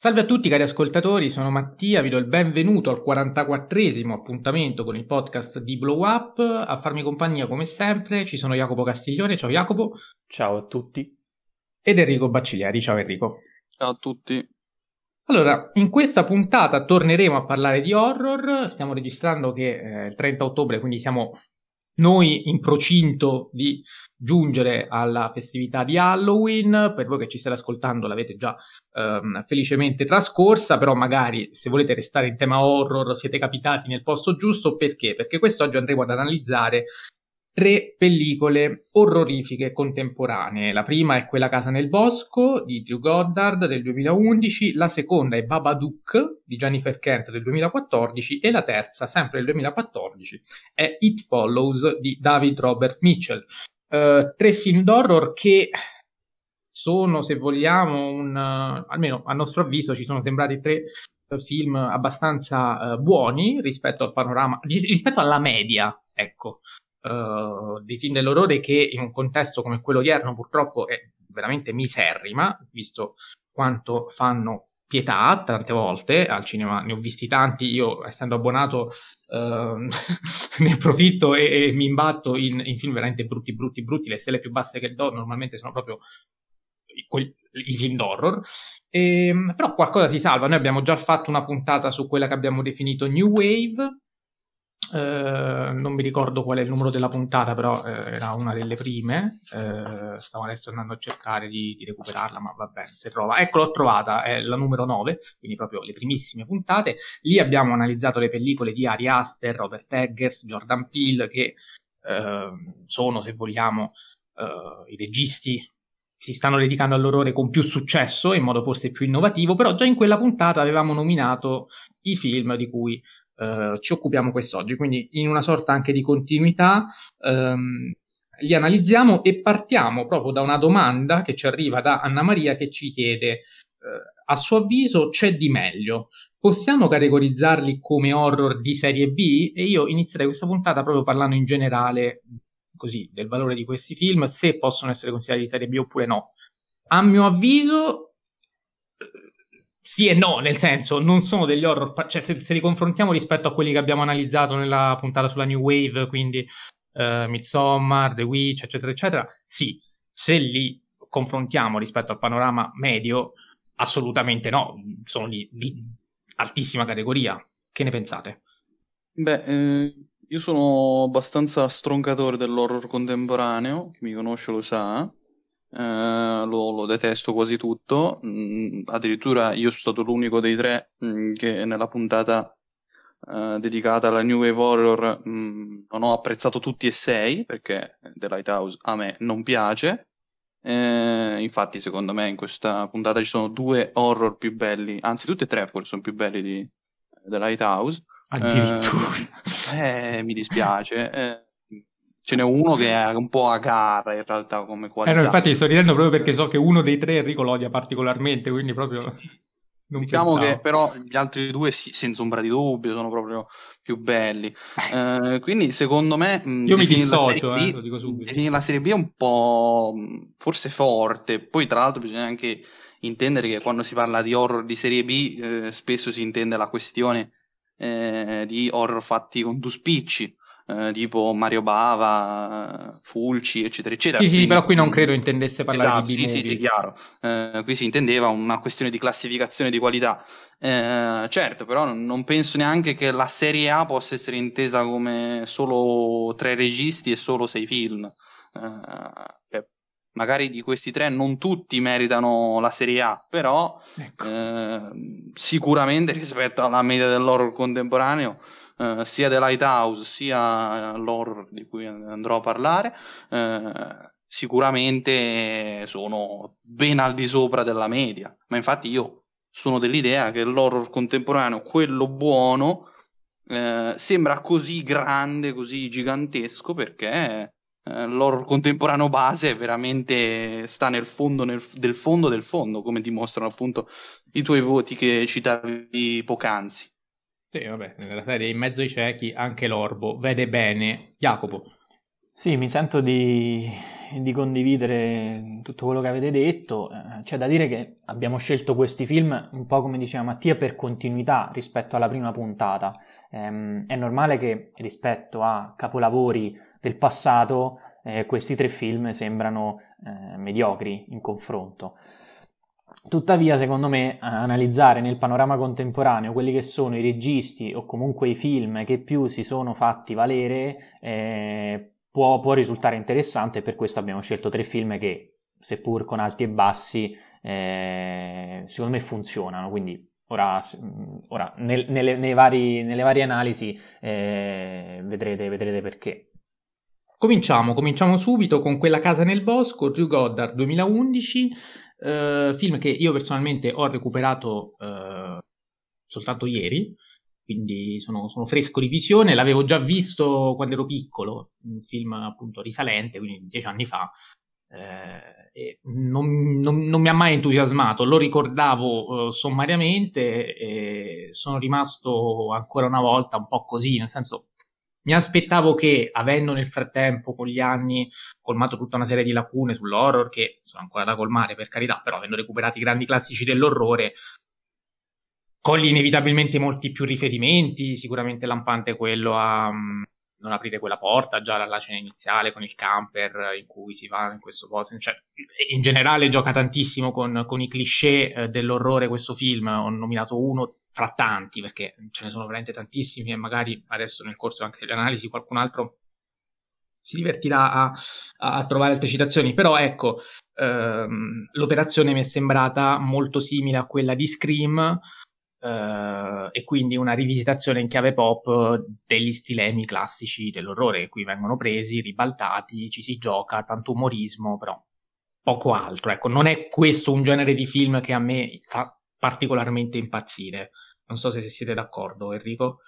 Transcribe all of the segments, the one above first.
Salve a tutti cari ascoltatori, sono Mattia, vi do il benvenuto al 44esimo appuntamento con il podcast di Blow Up. A farmi compagnia come sempre ci sono Jacopo Castiglione, ciao Jacopo. Ciao a tutti. Ed Enrico Bacciglieri, ciao Enrico. Ciao a tutti. Allora, in questa puntata torneremo a parlare di horror, stiamo registrando che è il 30 ottobre, quindi siamo noi in procinto di giungere alla festività di Halloween, per voi che ci state ascoltando l'avete già ehm, felicemente trascorsa, però magari se volete restare in tema horror siete capitati nel posto giusto, perché? Perché quest'oggi andremo ad analizzare tre pellicole orrorifiche contemporanee. La prima è quella Casa nel bosco di Drew Goddard del 2011, la seconda è Babadook di Jennifer Kent del 2014 e la terza, sempre del 2014, è It Follows di David Robert Mitchell. Uh, tre film d'horror che sono, se vogliamo, un, uh, almeno a nostro avviso ci sono sembrati tre uh, film abbastanza buoni rispetto al panorama, rispetto alla media, ecco, uh, di film dell'orrore che in un contesto come quello odierno purtroppo è veramente miserrima, visto quanto fanno pietà tante volte al cinema, ne ho visti tanti, io essendo abbonato uh, ne approfitto e, e mi imbatto in, in, film veramente brutti, brutti, brutti, le stelle più basse che do normalmente sono proprio i, i film d'horror, e, ehm, però qualcosa si salva, noi abbiamo già fatto una puntata su quella che abbiamo definito New Wave, Uh, non mi ricordo qual è il numero della puntata, però uh, era una delle prime. Uh, stavo adesso andando a cercare di, di, recuperarla, ma va bene, se trova. Ecco, l'ho trovata, è la numero 9, quindi proprio le primissime puntate. Lì abbiamo analizzato le pellicole di Ari Aster, Robert Eggers, Jordan Peele, che ehm, sono, se vogliamo, i registi si stanno dedicando all'orrore con più successo, in modo forse più innovativo, però già in quella puntata avevamo nominato i film di cui eh, ci occupiamo quest'oggi, quindi in una sorta anche di continuità ehm, li analizziamo e partiamo proprio da una domanda che ci arriva da Anna Maria che ci chiede, eh, a suo avviso c'è di meglio? Possiamo categorizzarli come horror di serie B? E io inizierei questa puntata proprio parlando in generale così, del valore di questi film, se possono essere considerati di serie B oppure no. A mio avviso, sì e no, nel senso, non sono degli horror, cioè se, se, li confrontiamo rispetto a quelli che abbiamo analizzato nella puntata sulla New Wave, quindi uh, Midsommar, The Witch, eccetera, eccetera, sì, se li confrontiamo rispetto al panorama medio, assolutamente no, sono di, di altissima categoria. Che ne pensate? Beh, eh, io sono abbastanza stroncatore dell'horror contemporaneo, chi mi conosce lo sa, eh, lo, lo, detesto quasi tutto. Mm, addirittura io sono stato l'unico dei tre mm, che nella puntata eh, dedicata alla New Wave Horror mm, non ho apprezzato tutti e sei perché The Lighthouse a me non piace. Eh, infatti, secondo me, in questa puntata ci sono due horror più belli, anzi, tutti e tre forse sono più belli di The Lighthouse. Addirittura. Eh, mi dispiace. Eh, ce n'è uno che è un po' a gara in realtà come qualità. Eh no, infatti sto ridendo proprio perché so che uno dei tre Enrico lo odia particolarmente, quindi proprio... Non diciamo pensavo. che però gli altri due sì, senza ombra di dubbio sono proprio più belli. Eh, quindi secondo me Io mi dissocio, eh, lo dico subito. definire la Serie B è un po' forse forte. Poi tra l'altro bisogna anche intendere che quando si parla di horror di Serie B eh, spesso si intende la questione eh, di horror fatti con due spicci eh, tipo Mario Bava, Fulci, eccetera, eccetera. Sì, sì, però qui non credo intendesse parlare esatto, di sì, sì, sì, chiaro. Eh, qui si intendeva una questione di classificazione di qualità. Eh, certo, però non, non, penso neanche che la serie A possa essere intesa come solo tre registi e solo sei film. Eh, magari di questi tre non tutti meritano la Serie A, però ecco. eh, sicuramente rispetto alla media dell'horror contemporaneo eh, sia The Lighthouse sia l'horror di cui andrò a parlare, eh, sicuramente sono ben al di sopra della media. Ma infatti io sono dell'idea che l'horror contemporaneo, quello buono, eh, sembra così grande, così gigantesco perché eh, l'horror contemporaneo base veramente sta nel fondo nel, del fondo del fondo, come dimostrano appunto i tuoi voti che citavi poc'anzi. Sì, vabbè, nella serie in mezzo ai ciechi anche l'orbo vede bene Jacopo. Sì, mi sento di, di, condividere tutto quello che avete detto. Eh, c'è da dire che abbiamo scelto questi film un po' come diceva Mattia per continuità rispetto alla prima puntata. Ehm, è normale che rispetto a capolavori del passato eh, questi tre film sembrano eh, mediocri in confronto. Tuttavia, secondo me, analizzare nel panorama contemporaneo quelli che sono i registi o comunque i film che più si sono fatti valere eh, può, può, risultare interessante per questo abbiamo scelto tre film che, seppur con alti e bassi, eh, secondo me funzionano. Quindi ora, ora nel, nelle, vari, nelle, varie analisi eh, vedrete, vedrete perché. Cominciamo, cominciamo subito con Quella casa nel bosco, Drew Goddard 2011, eh, film che io personalmente ho recuperato eh, soltanto ieri, quindi sono, sono, fresco di visione, l'avevo già visto quando ero piccolo, un film appunto risalente, quindi dieci anni fa, eh, non, non, non, mi ha mai entusiasmato, lo ricordavo eh, sommariamente e sono rimasto ancora una volta un po' così, nel senso mi aspettavo che, avendo nel frattempo con gli anni colmato tutta una serie di lacune sull'horror, che sono ancora da colmare per carità, però avendo recuperato i grandi classici dell'orrore, cogli inevitabilmente molti più riferimenti, sicuramente lampante quello a um, non aprire quella porta, già dalla scena iniziale con il camper in cui si va in questo posto, cioè, in generale gioca tantissimo con, con i cliché eh, dell'orrore questo film, ho nominato uno fra tanti perché ce ne sono veramente tantissimi e magari adesso nel corso anche dell'analisi qualcun altro si divertirà a, a trovare altre citazioni, però ecco, ehm, l'operazione mi è sembrata molto simile a quella di Scream, Uh, e quindi una rivisitazione in chiave pop degli stilemi classici dell'orrore che qui vengono presi, ribaltati, ci si gioca, tanto umorismo, però poco altro. Ecco, non è questo un genere di film che a me fa particolarmente impazzire. Non so se siete d'accordo, Enrico.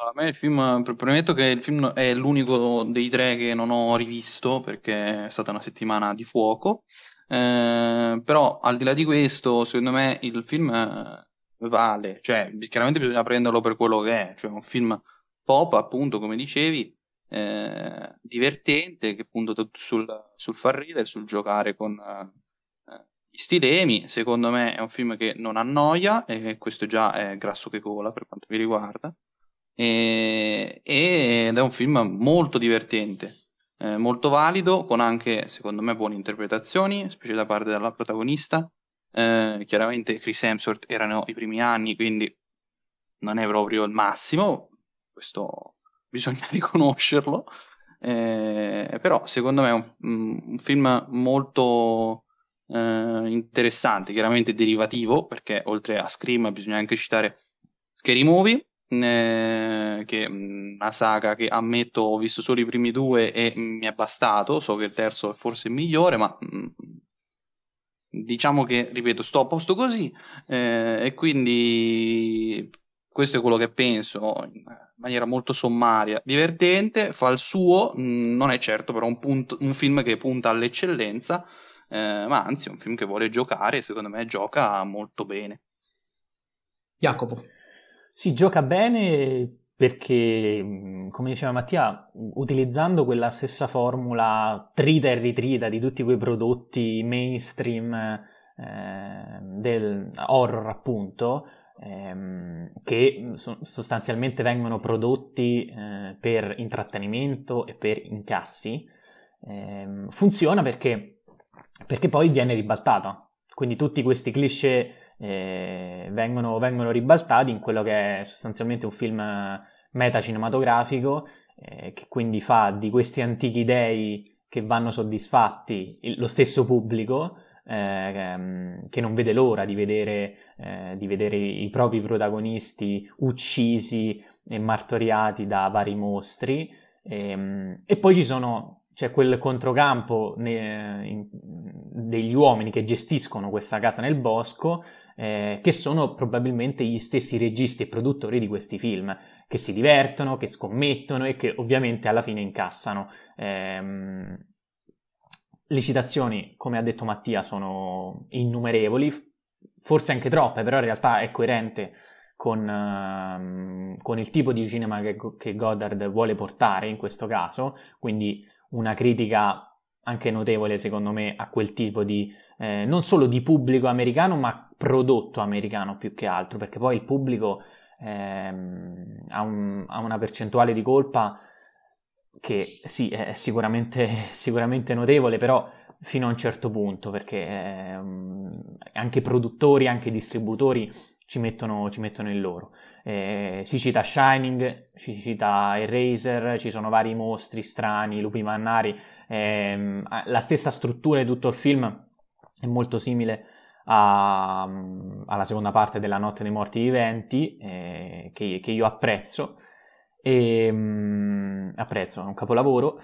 A me il film, premetto che il film è l'unico dei tre che non ho rivisto perché è stata una settimana di fuoco. Eh, però al di là di questo, secondo me il film eh, vale, cioè chiaramente bisogna prenderlo per quello che è, cioè un film pop, appunto, come dicevi, eh, divertente, che punta sul, sul far ridere, sul giocare con eh, stilemi. Secondo me è un film che non annoia, e questo già è grasso che cola per quanto mi riguarda. E, ed è un film molto divertente eh, molto valido, con anche, secondo me, buone interpretazioni, specie da parte della protagonista. Eh, chiaramente Chris Hemsworth erano i primi anni, quindi non è proprio il massimo, questo bisogna riconoscerlo. Eh, però secondo me è un, un film molto eh, interessante, chiaramente derivativo, perché oltre a Scream bisogna anche citare Scary Movie, eh, che è una saga che ammetto ho visto solo i primi due e mi è bastato, so che il terzo è forse il migliore, ma mm, diciamo che, ripeto, sto a posto così eh, e quindi questo è quello che penso in maniera molto sommaria, divertente, fa il suo, mm, non è certo però un, punto, un film che punta all'eccellenza, eh, ma anzi è un film che vuole giocare e secondo me gioca molto bene. Jacopo. Si gioca bene perché, come diceva Mattia, utilizzando quella stessa formula trita e ritrita di tutti quei prodotti mainstream eh, del horror, appunto, ehm, che so- sostanzialmente vengono prodotti eh, per intrattenimento e per incassi, ehm, funziona perché, perché poi viene ribaltata. Quindi tutti questi cliché eh, vengono, vengono, ribaltati in quello che è sostanzialmente un film metacinematografico eh, che quindi fa di questi antichi dei che vanno soddisfatti il, lo stesso pubblico eh, che non vede l'ora di vedere, eh, di vedere, i propri protagonisti uccisi e martoriati da vari mostri e, ehm, e poi ci sono c'è quel controcampo ne, in, degli uomini che gestiscono questa casa nel bosco eh, che sono probabilmente gli stessi registi e produttori di questi film, che si divertono, che scommettono e che ovviamente alla fine incassano. Eh, le citazioni, come ha detto Mattia, sono innumerevoli, forse anche troppe, però in realtà è coerente con, uh, con il tipo di cinema che, che Goddard vuole portare in questo caso, quindi una critica anche notevole secondo me a quel tipo di eh, non solo di pubblico americano ma prodotto americano più che altro perché poi il pubblico ehm, ha, un, ha, una percentuale di colpa che sì è sicuramente, sicuramente notevole però fino a un certo punto perché ehm, anche produttori anche distributori ci mettono, ci mettono il loro. Eh, si cita Shining, si cita Eraser, ci sono vari mostri strani, lupi mannari, eh, la stessa struttura di tutto il film è molto simile a, alla seconda parte della Notte dei Morti Viventi, eh, che, che, io apprezzo, e, um, apprezzo, è un capolavoro.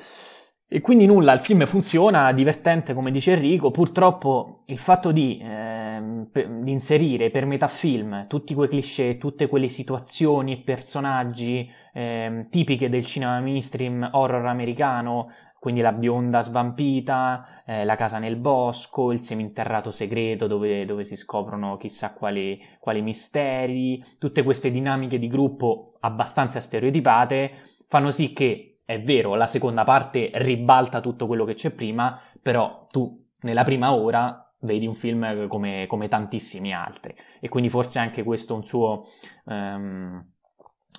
E quindi nulla, il film funziona, divertente come dice Enrico, purtroppo il fatto di, eh, per, di inserire per metà film tutti quei cliché, tutte quelle situazioni e personaggi eh, tipiche del cinema mainstream horror americano, quindi la bionda svampita, eh, la casa nel bosco, il seminterrato segreto dove, dove si scoprono chissà quali, quali misteri, tutte queste dinamiche di gruppo abbastanza stereotipate fanno sì che è vero, la seconda parte ribalta tutto quello che c'è prima, però tu nella prima ora vedi un film come, come tantissimi altri e quindi forse anche questo è un suo, um,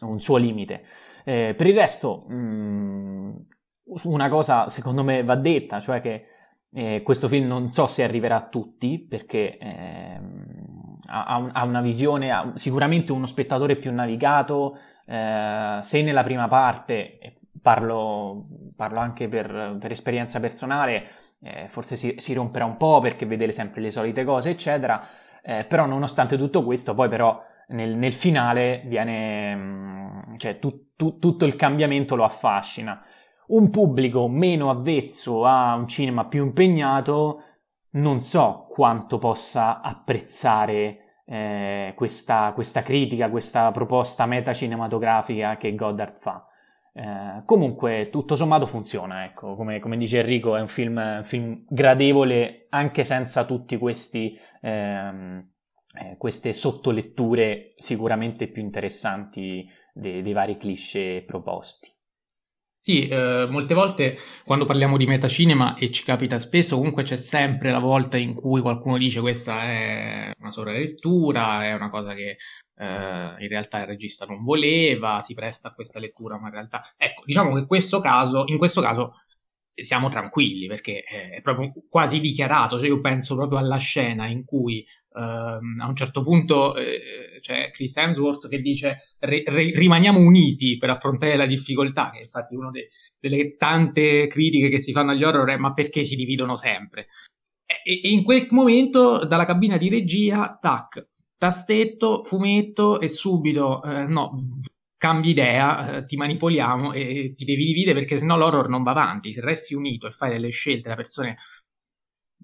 un suo limite. Eh, per il resto, um, una cosa secondo me va detta, cioè che eh, questo film non so se arriverà a tutti perché eh, ha, ha, una visione, ha sicuramente uno spettatore più navigato, eh, se nella prima parte, parlo, parlo anche per, per, esperienza personale, eh, forse si, si, romperà un po' perché vede sempre le solite cose, eccetera, eh, però nonostante tutto questo, poi però nel, nel finale viene, mm, cioè tu, tu, tutto il cambiamento lo affascina. Un pubblico meno avvezzo a un cinema più impegnato, non so quanto possa apprezzare eh, questa, questa critica, questa proposta metacinematografica che Goddard fa. Eh, comunque, tutto sommato funziona, ecco, come, come dice Enrico, è un film, un film, gradevole anche senza questi, ehm, eh, queste sottoletture sicuramente più interessanti dei, dei vari cliché proposti. Sì, eh, molte volte quando parliamo di metacinema, e ci capita spesso, comunque c'è sempre la volta in cui qualcuno dice questa è una sovralettura, è una cosa che eh, in realtà il regista non voleva, si presta a questa lettura, ma in realtà... Ecco, diciamo che in questo caso, in questo caso siamo tranquilli perché è proprio quasi dichiarato, cioè io penso proprio alla scena in cui ehm, a un certo punto eh, c'è Chris Hemsworth che dice re, re, rimaniamo uniti per affrontare la difficoltà, che infatti una delle tante critiche che si fanno agli horror è ma perché si dividono sempre? E in quel momento dalla cabina di regia, tac, tastetto, fumetto e subito, eh, no, cambi idea, eh, ti manipoliamo e ti devi dividere perché sennò l'horror non va avanti. Se resti unito e fai delle scelte da persone,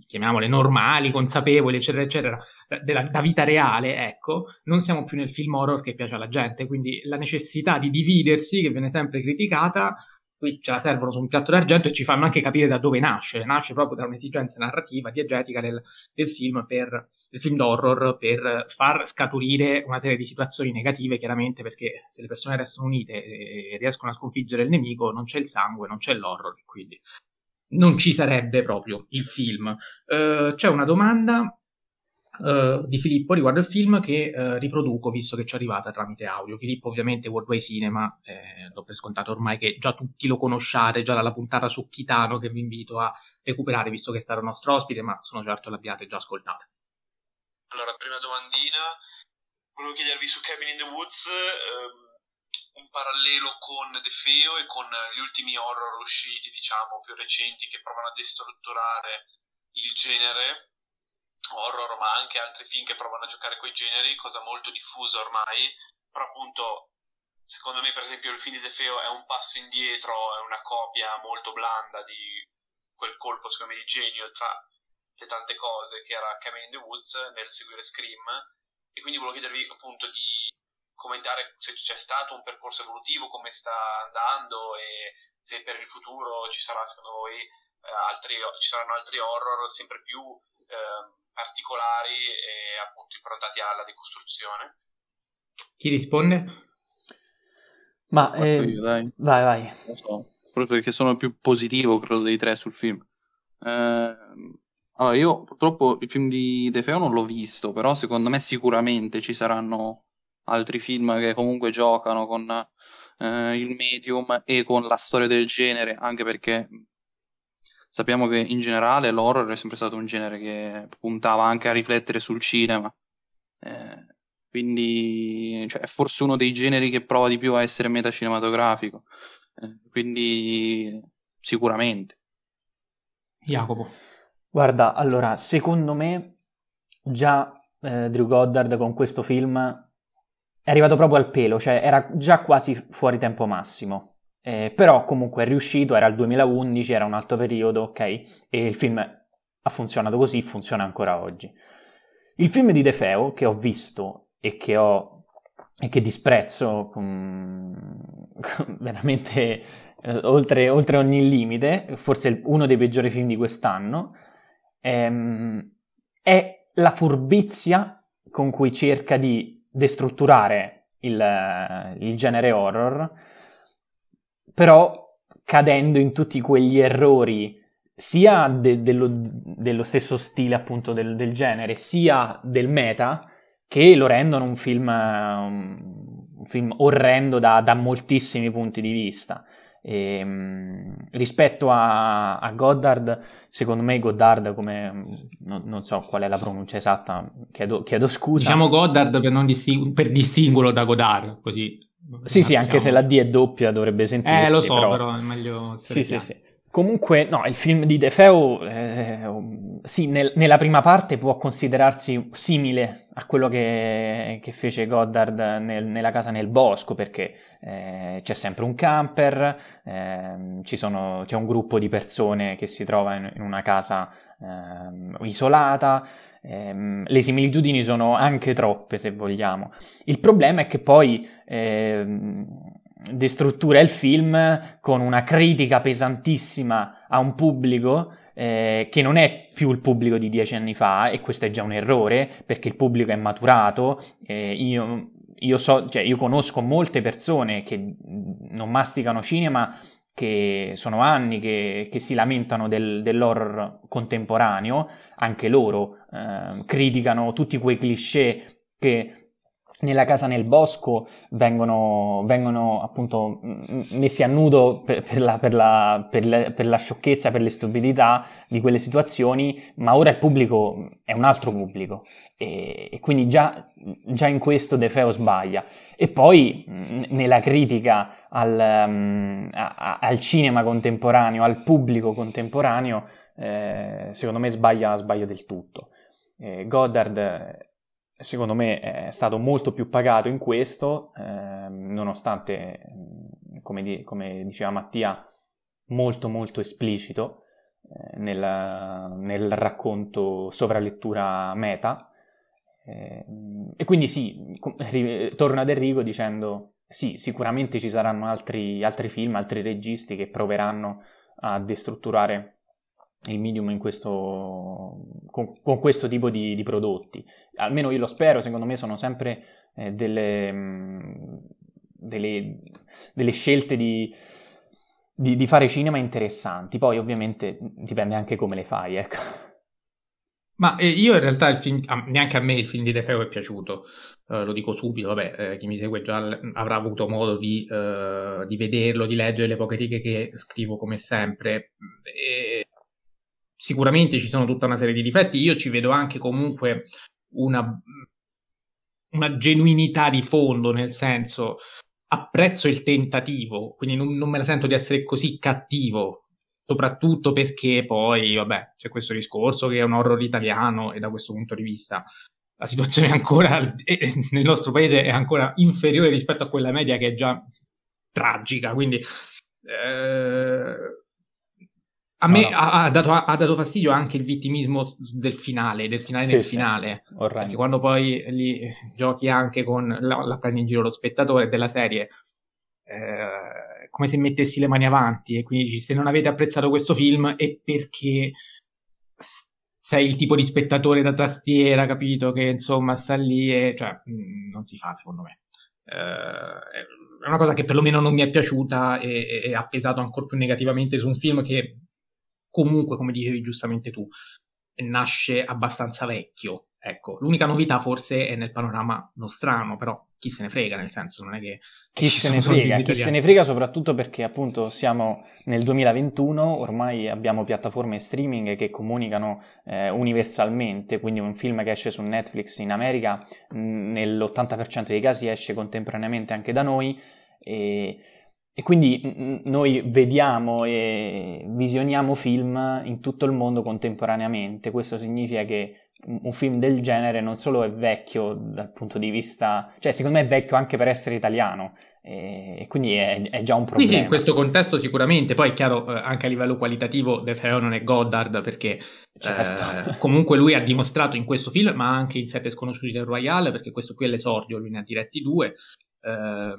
chiamiamole normali, consapevoli, eccetera, eccetera, della, da vita reale, ecco, non siamo più nel film horror che piace alla gente. Quindi la necessità di dividersi, che viene sempre criticata, qui ce la servono su un piatto d'argento e ci fanno anche capire da dove nasce. Nasce proprio da un'esigenza narrativa, diegetica del, del film, per, del film d'horror per far scaturire una serie di situazioni negative, chiaramente, perché se le persone restano unite e riescono a sconfiggere il nemico, non c'è il sangue, non c'è l'horror, quindi non ci sarebbe proprio il film. Uh, c'è una domanda uh, di Filippo riguardo il film che uh, riproduco visto che ci è arrivata tramite audio. Filippo ovviamente Worldway Cinema, eh, l'ho per scontato ormai che già tutti lo conosciate, già dalla puntata su Chitano che vi invito a recuperare visto che è stato nostro ospite, ma sono certo l'abbiate già ascoltata. Allora, prima domandina, volevo chiedervi su Cabin in the Woods ehm, un parallelo con The Feo e con gli ultimi horror usciti, diciamo, più recenti che provano a destrutturare il genere horror, ma anche altri film che provano a giocare con i generi, cosa molto diffusa ormai, però appunto secondo me per esempio il film di De Feo è un passo indietro, è una copia molto blanda di quel colpo secondo me di genio tra le tante cose che era Cabin in the Woods nel seguire Scream. E quindi volevo chiedervi appunto di commentare se c'è stato un percorso evolutivo, come sta andando e se per il futuro ci sarà voi eh, altri, ci saranno altri horror sempre più eh, particolari e appunto improntati alla decostruzione. Chi risponde? Ma eh, io, vai, vai. Non so, forse perché sono più positivo, credo, dei tre sul film. Eh, allora, io purtroppo il film di De Feo non l'ho visto, però secondo me sicuramente ci saranno altri film che comunque giocano con eh, il medium e con la storia del genere, anche perché sappiamo che in generale l'horror è sempre stato un genere che puntava anche a riflettere sul cinema. Eh, quindi cioè, è forse uno dei generi che prova di più a essere metacinematografico. Eh, quindi sicuramente. Jacopo. Guarda, allora, secondo me già eh, Drew Goddard con questo film è arrivato proprio al pelo, cioè era già quasi fuori tempo massimo. Eh, però comunque è riuscito, era il 2011, era un altro periodo, ok? E il film ha funzionato così, funziona ancora oggi. Il film di De Feo che ho visto e che ho e che disprezzo con, con veramente eh, oltre, oltre, ogni limite, forse uno dei peggiori film di quest'anno, ehm, è la furbizia con cui cerca di destrutturare il, il genere horror, però cadendo in tutti quegli errori sia de, dello, dello, stesso stile appunto del, del, genere, sia del meta, che lo rendono un film, un film orrendo da, da moltissimi punti di vista. E, ehm, rispetto a, a, Goddard, secondo me Goddard, come non, non, so qual è la pronuncia esatta, chiedo, chiedo scusa. Diciamo Goddard per, distingu- per distinguerlo da Godard, così. Sì, sì, anche se la D è doppia dovrebbe sentirsi. Eh, lo so, però, però è meglio... Sì, sì, sì. Comunque, no, il film di Defeo, eh, sì, nel, nella prima parte può considerarsi simile a quello che, che fece Goddard nel, nella casa nel bosco, perché eh, c'è sempre un camper, eh, sono, c'è un gruppo di persone che si trova in, in una casa ehm, isolata, ehm, le similitudini sono anche troppe, se vogliamo. Il problema è che poi ehm, destruttura il film con una critica pesantissima a un pubblico eh, che non è più il pubblico di dieci anni fa e questo è già un errore perché il pubblico è maturato. Eh, io, io, so, cioè, io conosco molte persone che non masticano cinema che sono anni che, che si lamentano del, dell'horror contemporaneo, anche loro eh, criticano tutti quei cliché che nella casa nel bosco vengono, vengono appunto messi a nudo per, per, la, per, la, le, per, la, sciocchezza, per le stupidità di quelle situazioni, ma ora il pubblico è un altro pubblico e, e quindi già, già, in questo De Feo sbaglia. E poi nella critica al, um, a, al, cinema contemporaneo, al pubblico contemporaneo, eh, secondo me sbaglia, sbaglia del tutto. Eh, Goddard secondo me è stato molto più pagato in questo, eh, nonostante, come, di, come, diceva Mattia, molto molto esplicito eh, nel, nel, racconto sovralettura meta. Eh, e quindi sì, torno ad Enrico dicendo sì, sicuramente ci saranno altri, altri film, altri registi che proveranno a destrutturare il medium in questo, con, con questo tipo di, di, prodotti. Almeno io lo spero, secondo me sono sempre eh, delle, mh, delle, delle, scelte di, di, di, fare cinema interessanti. Poi ovviamente dipende anche come le fai, ecco. Ma eh, io in realtà il film, neanche a me il film di De Feo è piaciuto, uh, lo dico subito, vabbè, eh, chi mi segue già avrà avuto modo uh, di, vederlo, di leggere le poche righe che scrivo come sempre. Sicuramente ci sono tutta una serie di difetti, io ci vedo anche comunque una, una genuinità di fondo, nel senso apprezzo il tentativo, quindi non, non, me la sento di essere così cattivo, soprattutto perché poi, vabbè, c'è questo discorso che è un horror italiano e da questo punto di vista la situazione è ancora, nel nostro paese è ancora inferiore rispetto a quella media che è già tragica, quindi... Eh, a me no, no. Ha, ha, dato, ha, dato, fastidio anche il vittimismo del finale, del finale sì, del sì. finale. Perché quando poi li giochi anche con la, la prendi in giro lo spettatore della serie, eh, come se mettessi le mani avanti e quindi dici se non avete apprezzato questo film è perché sei il tipo di spettatore da tastiera, capito? Che insomma sta lì e cioè mm, non si fa secondo me. è una cosa che perlomeno non mi è piaciuta e, e ha pesato ancora più negativamente su un film che comunque, come dicevi giustamente tu, nasce abbastanza vecchio. Ecco, l'unica novità forse è nel panorama nostrano, però chi se ne frega, nel senso non è che... Chi se ne frega, chi se ne frega soprattutto perché appunto siamo nel 2021, ormai abbiamo piattaforme streaming che comunicano eh, universalmente, quindi un film che esce su Netflix in America nell'80% dei casi esce contemporaneamente anche da noi e, e quindi noi vediamo e visioniamo film in tutto il mondo contemporaneamente, questo significa che un film del genere non solo è vecchio dal punto di vista, cioè secondo me è vecchio anche per essere italiano e, quindi è, è, già un problema. Sì, sì, in questo contesto sicuramente, poi è chiaro eh, anche a livello qualitativo De Feo non è Goddard perché certo. eh, comunque lui ha dimostrato in questo film, ma anche in Sette sconosciuti del Royale, perché questo qui è l'esordio, lui ne ha diretti due. Eh,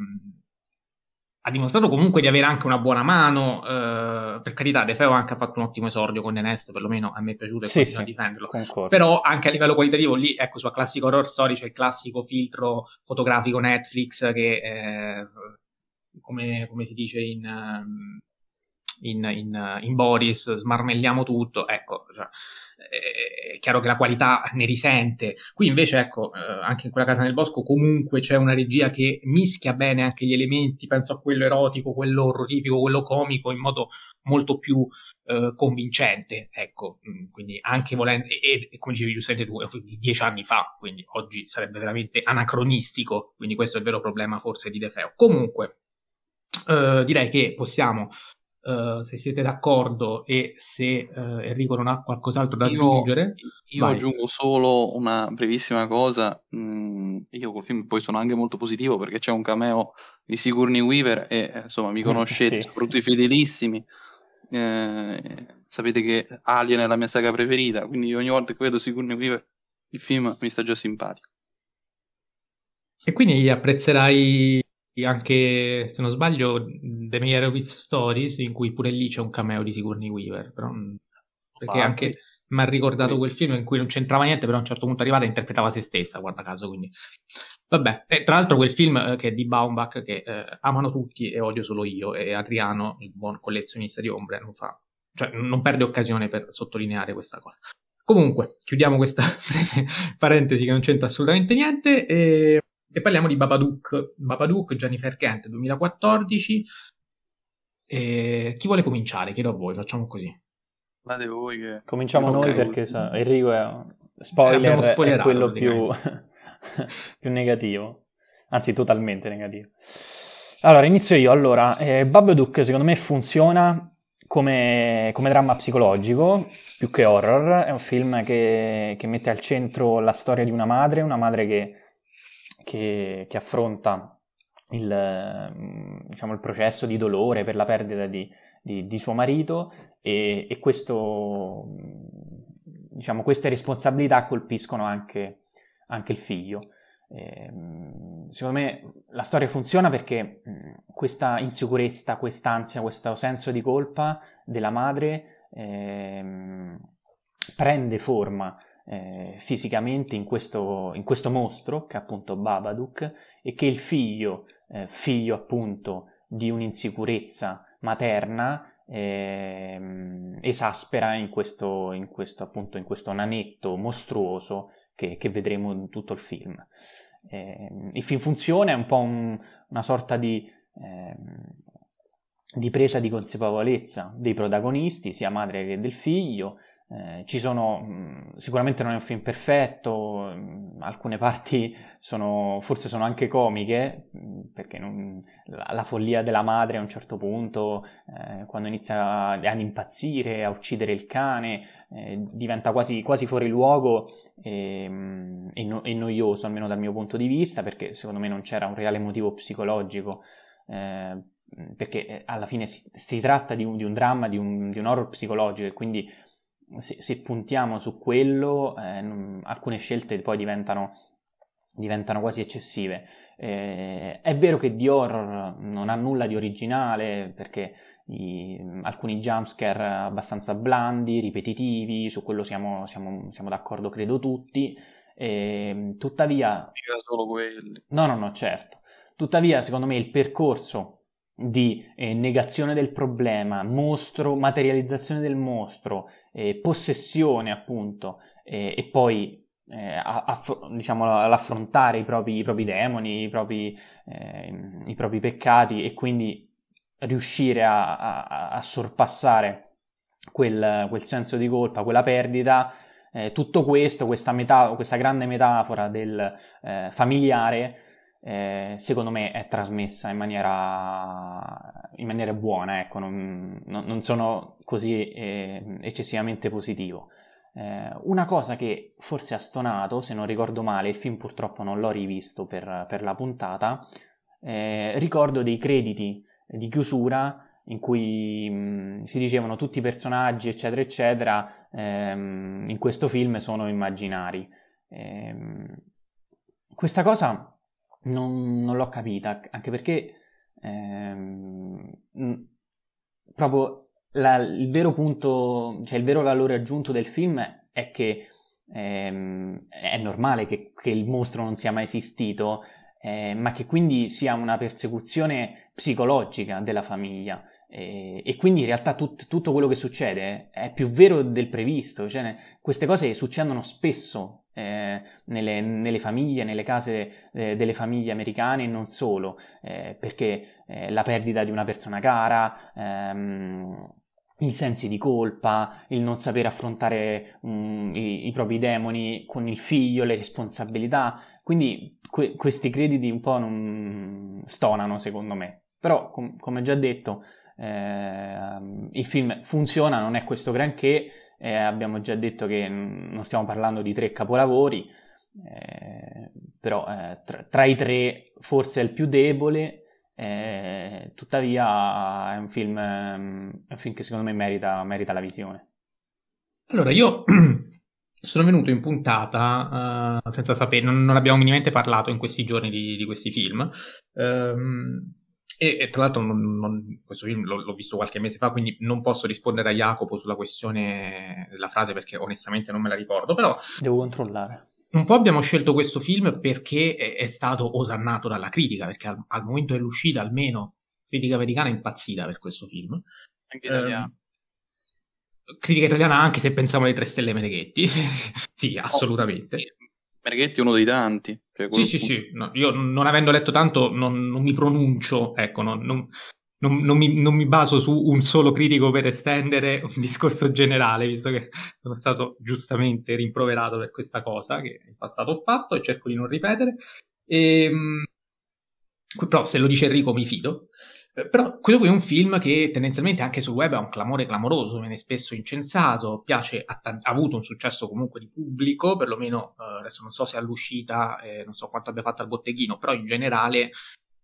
ha dimostrato comunque di avere anche una buona mano. Eh, per carità, De Feo anche ha fatto un ottimo esordio con The Nest, perlomeno a me è piaciuto e sì, sì, a difenderlo. Concordo. Però anche a livello qualitativo, lì, ecco, sua classico horror story c'è il classico filtro fotografico Netflix che, eh, come, come, si dice in, in, in, in Boris, smarmelliamo tutto. Ecco, cioè, è chiaro che la qualità ne risente. Qui invece, ecco, eh, anche in quella casa nel bosco, comunque c'è una regia che mischia bene anche gli elementi, penso a quello erotico, quello orrorifico, quello comico, in modo molto più eh, convincente, ecco, mm, quindi anche volendo, e, e come dicevi giustamente tu, di dieci anni fa, quindi oggi sarebbe veramente anacronistico, quindi questo è il vero problema forse di De Feo. Comunque, eh, direi che possiamo Uh, se siete d'accordo e se uh, Enrico non ha qualcos'altro da io, aggiungere. Io vai. aggiungo solo una brevissima cosa. Mm, io col film poi sono anche molto positivo perché c'è un cameo di Sigourney Weaver e eh, insomma mi conoscete, sì. soprattutto i fedelissimi. Eh, sapete che Alien è la mia saga preferita, quindi ogni volta che vedo Sigourney Weaver il film mi sta già simpatico. E quindi apprezzerai anche, se non sbaglio, The Meyerowitz Stories, in cui pure lì c'è un cameo di Sigourney Weaver, però, mm, perché ah, anche mi ha ricordato quel film in cui non c'entrava niente, però a un certo punto arrivata interpretava se stessa, guarda caso, quindi... Vabbè, e tra l'altro quel film eh, che è di Baumbach, che eh, amano tutti e odio solo io, e Adriano, il buon collezionista di ombre, non fa... Cioè, non perde occasione per sottolineare questa cosa. Comunque, chiudiamo questa breve parentesi che non c'entra assolutamente niente e e parliamo di Babadook, Babadook, Jennifer Kent 2014. E chi vuole cominciare? Chiedo a voi, facciamo così. Fate voi che... Cominciamo okay. noi perché sa, Enrico è spoiler, è quello più, più negativo, anzi totalmente negativo. Allora, inizio io. Allora, eh, Babadook secondo me funziona come, come, dramma psicologico, più che horror. È un film che, che mette al centro la storia di una madre, una madre che che, che affronta il, diciamo, il, processo di dolore per la perdita di, di, di suo marito e, e questo, diciamo, queste responsabilità colpiscono anche, anche il figlio. Eh, secondo me la storia funziona perché mh, questa insicurezza, quest'ansia, questo senso di colpa della madre eh, prende forma eh, fisicamente in questo, in questo, mostro, che è appunto Babadook, e che il figlio, eh, figlio appunto di un'insicurezza materna, eh, esaspera in questo, in questo, appunto, in questo nanetto mostruoso che, che vedremo in tutto il film. Eh, il film funziona, è un po' un, una sorta di, eh, di presa di consapevolezza dei protagonisti, sia madre che del figlio, eh, ci sono, mh, sicuramente non è un film perfetto, mh, alcune parti sono, forse sono anche comiche, mh, perché non, la, la, follia della madre a un certo punto, eh, quando inizia ad impazzire, a uccidere il cane, eh, diventa quasi, quasi, fuori luogo e, e, no, e, noioso, almeno dal mio punto di vista, perché secondo me non c'era un reale motivo psicologico. Eh, perché eh, alla fine si, si tratta di un, di un, dramma, di un, di un horror psicologico e quindi se, se puntiamo su quello, eh, non, alcune scelte poi diventano, diventano quasi eccessive. Eh, è vero che di horror non ha nulla di originale perché i, alcuni jumpscare abbastanza blandi, ripetitivi, su quello siamo, siamo, siamo d'accordo credo tutti. Eh, tuttavia... No, no, no, certo. Tuttavia, secondo me, il percorso di eh, negazione del problema, mostro, materializzazione del mostro, eh, possessione appunto, eh, e poi eh, aff- diciamo, all'affrontare i propri, i propri demoni, i propri, eh, i propri, peccati e quindi riuscire a, a, a sorpassare quel, quel, senso di colpa, quella perdita, eh, tutto questo, questa, meta- questa, grande metafora del familiare, eh, secondo me è trasmessa in maniera, in maniera buona, ecco, non, non, sono così eh, eccessivamente positivo. Eh, una cosa che forse ha stonato, se non ricordo male, il film purtroppo non l'ho rivisto per, per la puntata, eh, ricordo dei crediti di chiusura in cui mh, si dicevano tutti i personaggi, eccetera, eccetera, ehm, in questo film sono immaginari. Ehm, questa cosa non, non, l'ho capita, anche perché ehm, proprio la, il vero punto, cioè il vero valore aggiunto del film è che ehm, è normale che, che, il mostro non sia mai esistito, eh, ma che quindi sia una persecuzione psicologica della famiglia. E, quindi in realtà tut, tutto quello che succede è più vero del previsto, cioè queste cose succedono spesso eh, nelle, nelle, famiglie, nelle case eh, delle famiglie americane e non solo, eh, perché eh, la perdita di una persona cara, ehm, i sensi di colpa, il non sapere affrontare um, i, i, propri demoni con il figlio, le responsabilità. Quindi que- questi crediti un po' non stonano, secondo me. Però, com- come già detto, eh, il film funziona, non è questo granché. Eh, abbiamo già detto che non stiamo parlando di tre capolavori, eh, però eh, tra, tra i tre forse è il più debole eh, tuttavia è un, film, un film che secondo me merita, merita la visione. Allora, io sono venuto in puntata uh, senza sapere, non, non, abbiamo minimamente parlato in questi giorni di, di questi film. Um, e, e, tra l'altro non, non, questo film l'ho, l'ho, visto qualche mese fa, quindi non posso rispondere a Jacopo sulla questione della frase perché onestamente non me la ricordo, però... Devo controllare un po' abbiamo scelto questo film perché è, è stato osannato dalla critica, perché al, al, momento dell'uscita almeno la critica americana è impazzita per questo film. Anche italiana. Eh, critica italiana anche se pensiamo alle tre stelle Meneghetti. sì, assolutamente. Oh, Meneghetti è uno dei tanti. Cioè sì, sì, sì. No, io non avendo letto tanto non, non mi pronuncio, ecco, non, non, non, non, mi, non, mi, baso su un solo critico per estendere un discorso generale, visto che sono stato giustamente rimproverato per questa cosa che in passato ho fatto e cerco di non ripetere. E, ehm, però se lo dice Enrico mi fido. Eh, però questo qui è un film che tendenzialmente anche sul web ha un clamore clamoroso, viene spesso incensato, piace, ha, ha avuto un successo comunque di pubblico, perlomeno eh, adesso non so se all'uscita, eh, non so quanto abbia fatto al botteghino, però in generale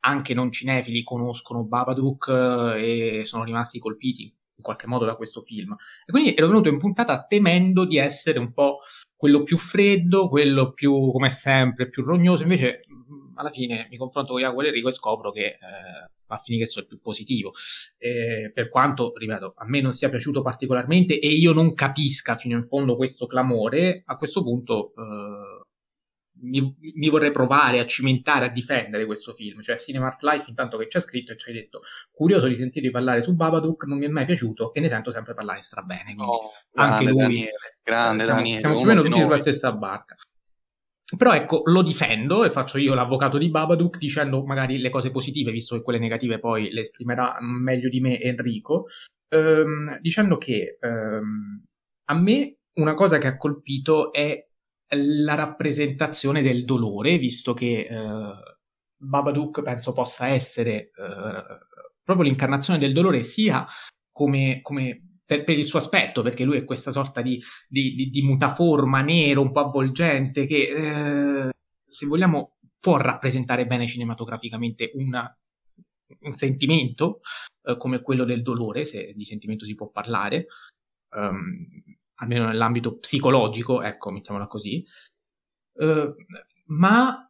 anche non cinefili conoscono Babadook eh, e sono rimasti colpiti in qualche modo da questo film. E quindi ero venuto in puntata temendo di essere un po' quello più freddo, quello più, come sempre, più rognoso. Invece, alla fine mi confronto con Jacopo e Enrico e scopro che eh, va a finire che sono il più positivo. Eh, per quanto, ripeto, a me non sia piaciuto particolarmente e io non capisca fino in fondo questo clamore, a questo punto eh, mi, mi, vorrei provare a cimentare, a difendere questo film. Cioè, Cinemart Life, intanto che c'è scritto e ci hai detto, curioso di sentire parlare su Babadook, non mi è mai piaciuto e ne sento sempre parlare strabene. Quindi oh, anche lui, Daniele, grande siamo, Daniele, siamo più o meno tutti sulla stessa barca. Però ecco, lo difendo e faccio io l'avvocato di Babadook dicendo magari le cose positive, visto che quelle negative poi le esprimerà meglio di me Enrico, ehm, dicendo che ehm, a me una cosa che ha colpito è la rappresentazione del dolore, visto che eh, Babadook penso possa essere eh, proprio l'incarnazione del dolore sia come, come per, per, il suo aspetto, perché lui è questa sorta di, di, di, di mutaforma nero, un po' avvolgente, che eh, se vogliamo può rappresentare bene cinematograficamente una, un sentimento eh, come quello del dolore, se di sentimento si può parlare. Um, almeno nell'ambito psicologico, ecco, mettiamola così, eh, ma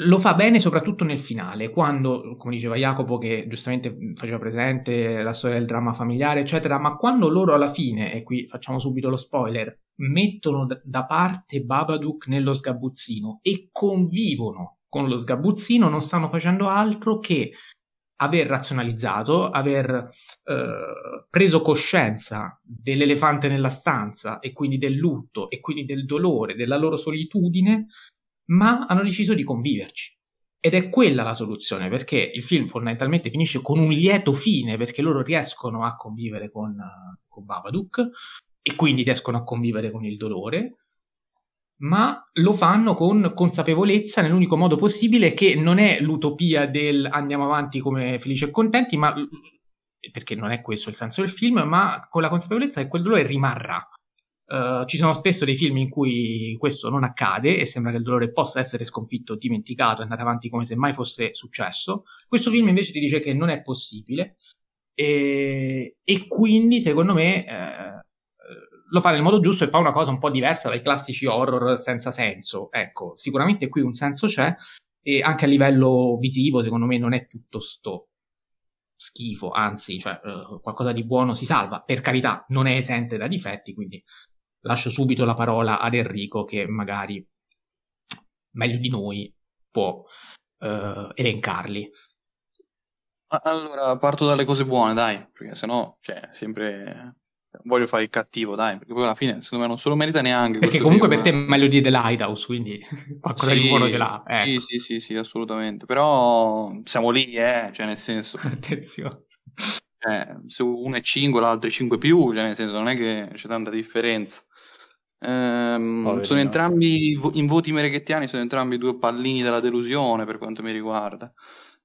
lo fa bene soprattutto nel finale, quando, come diceva Jacopo, che giustamente faceva presente la storia del dramma familiare, eccetera, ma quando loro alla fine, e qui facciamo subito lo spoiler, mettono da parte Babadook nello sgabuzzino e convivono con lo sgabuzzino non stanno facendo altro che aver razionalizzato, aver eh, preso coscienza dell'elefante nella stanza e quindi del lutto e quindi del dolore, della loro solitudine, ma hanno deciso di conviverci. Ed è quella la soluzione, perché il film fondamentalmente finisce con un lieto fine, perché loro riescono a convivere con, con Babadook e quindi riescono a convivere con il dolore, ma lo fanno con consapevolezza nell'unico modo possibile che non è l'utopia del andiamo avanti come felici e contenti, ma perché non è questo il senso del film, ma con la consapevolezza che quel dolore rimarrà. Uh, ci sono spesso dei film in cui questo non accade e sembra che il dolore possa essere sconfitto, dimenticato, andare avanti come se mai fosse successo. Questo film invece ti dice che non è possibile e, e quindi secondo me eh, lo fa nel modo giusto e fa una cosa un po' diversa dai classici horror senza senso. Ecco, sicuramente qui un senso c'è e anche a livello visivo secondo me non è tutto sto schifo, anzi, cioè, uh, qualcosa di buono si salva. Per carità, non è esente da difetti, quindi lascio subito la parola ad Enrico che magari meglio di noi può uh, elencarli. Allora, parto dalle cose buone, dai, perché sennò, cioè, sempre voglio fare il cattivo, dai, perché poi alla fine secondo me non se lo merita neanche. Perché comunque film. per te è meglio di The Lighthouse, quindi qualcosa sì, di buono ce l'ha. Ecco. Sì, sì, sì, sì, assolutamente. Però siamo lì, eh, cioè nel senso... Attenzione. Eh, se uno è 5, l'altro è 5 più, cioè nel senso non è che c'è tanta differenza. Ehm, sono entrambi in voti mereghettiani, sono entrambi due pallini della delusione per quanto mi riguarda.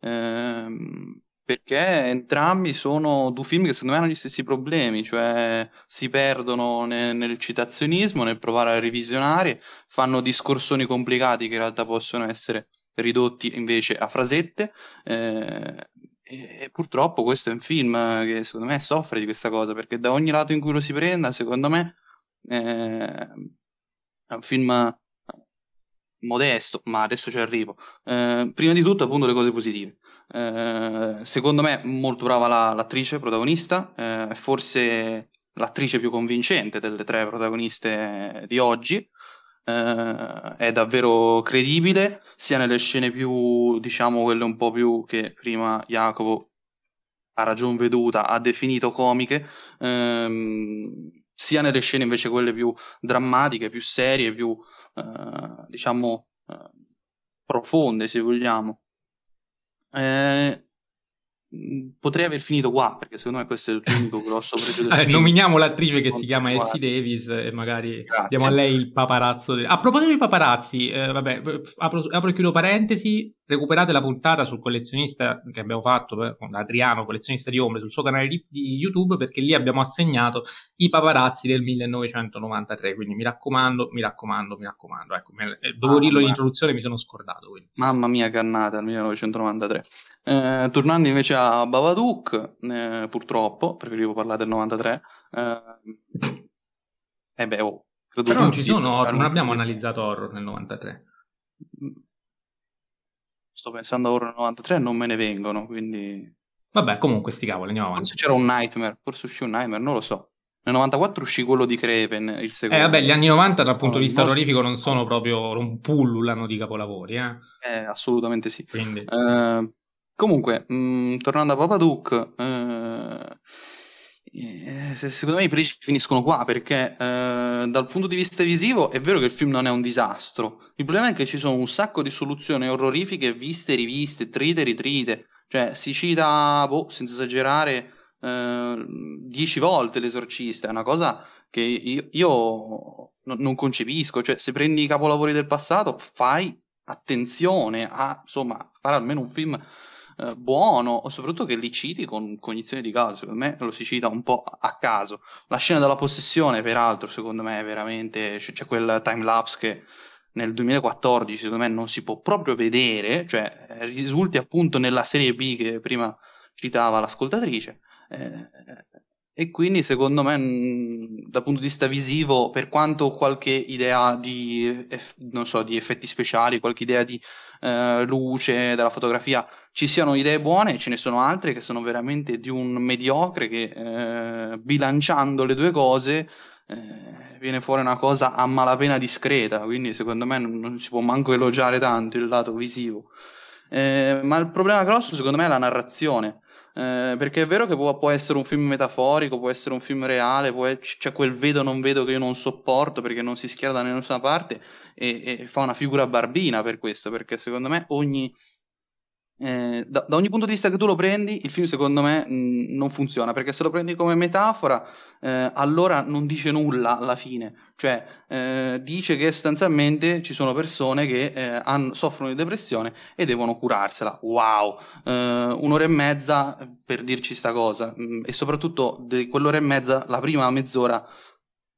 Ehm, perché entrambi sono due film che secondo me hanno gli stessi problemi, cioè si perdono ne- nel citazionismo, nel provare a revisionare, fanno discorsoni complicati che in realtà possono essere ridotti invece a frasette. Eh, e, purtroppo questo è un film che secondo me soffre di questa cosa, perché da ogni lato in cui lo si prenda, secondo me eh, è un film modesto, ma adesso ci arrivo. Eh, prima di tutto, appunto, le cose positive. Eh, secondo me, molto brava la, l'attrice protagonista, eh, forse l'attrice più convincente delle tre protagoniste di oggi. Eh, è davvero credibile, sia nelle scene più, diciamo, quelle un po' più che prima Jacopo a ragion veduta ha definito comiche. Ehm, sia nelle scene invece quelle più drammatiche, più serie, più eh, diciamo eh, profonde se vogliamo. Eh, potrei aver finito qua perché secondo me questo è l'unico grosso pregio del film. Nominiamo l'attrice che si chiama Essie Davis e magari Grazie. diamo a lei il paparazzo. De... A proposito di paparazzi, eh, vabbè, apro, apro, e chiudo parentesi recuperate la puntata sul collezionista che abbiamo fatto eh, con Adriano, collezionista di ombre, sul suo canale di, di, YouTube, perché lì abbiamo assegnato i paparazzi del 1993. Quindi mi raccomando, mi raccomando, mi raccomando. Ecco, me, eh, dovevo dirlo in introduzione, mi sono scordato. Quindi. Mamma mia, cannata, il 1993. Eh, tornando invece a Babadook, eh, purtroppo, preferivo parlare del 93. Eh, eh beh, oh, Però non ci sono horror, non abbiamo analizzato horror nel 93 sto pensando ora al 93 non me ne vengono, quindi... Vabbè, comunque sti cavoli, andiamo avanti. Forse c'era un Nightmare, forse uscì un Nightmare, non lo so. Nel 94 uscì quello di Crepen, il secondo. Eh vabbè, gli anni 90 dal punto no, di vista orrorifico non sono proprio un pullulano di capolavori, eh? Eh, assolutamente sì. Quindi... Eh, comunque, mh, mm, tornando a Babadook, eh, eh, secondo me i pregi finiscono qua perché eh, dal punto di vista visivo è vero che il film non è un disastro. Il problema è che ci sono un sacco di soluzioni orrorifiche viste riviste, trite ritrite. Cioè, si cita, boh, senza esagerare, eh, dieci volte l'esorcista. È una cosa che io, io non, non concepisco. Cioè, se prendi i capolavori del passato, fai attenzione a insomma fare almeno un film eh, buono, soprattutto che li citi con cognizione di causa. Secondo me lo si cita un po' a caso. La scena della possessione, peraltro, secondo me è veramente. C'è, c'è quel time lapse che nel 2014 secondo me non si può proprio vedere, cioè eh, risulti appunto nella serie B che prima citava l'ascoltatrice. Eh, e quindi secondo me dal punto di vista visivo per quanto qualche idea di, so, di effetti speciali qualche idea di eh, luce della fotografia ci siano idee buone ce ne sono altre che sono veramente di un mediocre che eh, bilanciando le due cose eh, viene fuori una cosa a malapena discreta, quindi secondo me non, non si può manco elogiare tanto il lato visivo. Eh, ma il problema grosso secondo me è la narrazione. Eh, perché è vero che può, può, essere un film metaforico, può essere un film reale, c'è quel vedo non vedo che io non sopporto perché non si schiera da nessuna parte e, e fa una figura barbina per questo, perché secondo me ogni, eh, da, da, ogni punto di vista che tu lo prendi, il film secondo me mh, non funziona perché se lo prendi come metafora, eh, allora non dice nulla alla fine, cioè eh, dice che sostanzialmente ci sono persone che eh, hanno, soffrono di depressione e devono curarsela. Wow, eh, un'ora e mezza per dirci sta cosa. Mh, e soprattutto di quell'ora e mezza, la prima mezz'ora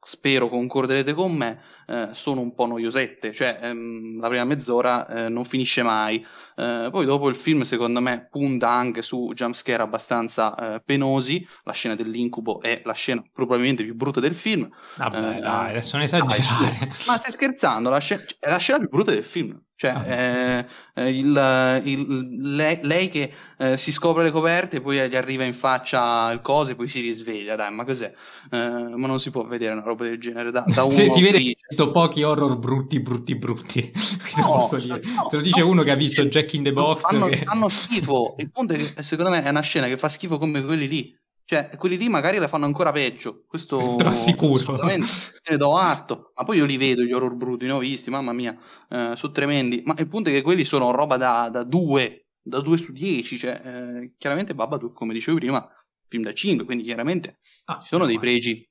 spero concorderete con me, eh, sono un po' noiosette, cioè ehm, la prima mezz'ora eh, non finisce mai. Eh, poi dopo il film, secondo me, punta anche su jumpscare abbastanza eh, penosi. La scena dell'incubo è la scena probabilmente più brutta del film. Vabbè, dai, adesso ne esagerare. Ma stai scherzando? La scena, è la scena più brutta del film. Cioè, ah. eh, eh, il, il, lei, lei, che eh, si scopre le coperte, poi gli arriva in faccia il coso e poi si risveglia. Dai, ma cos'è? Eh, ma non si può vedere una roba del genere da, da uno. Si, si vede visto pochi horror brutti, brutti, brutti. No, no, Te lo dice no, uno che ha visto Jack in the Box. Fanno, che... fanno schifo. Il punto è che secondo me è una scena che fa schifo come quelli lì. Cioè, quelli lì magari la fanno ancora peggio. Questo Te lo assicuro. Assolutamente. ne do atto. Ma poi io li vedo, gli horror brutti, ne ho visti, mamma mia, eh, sono tremendi. Ma il punto è che quelli sono roba da, da 2, da 2 su 10. Cioè, eh, chiaramente Babadook, come dicevo prima, film da 5, quindi chiaramente ah, ci sono dei pregi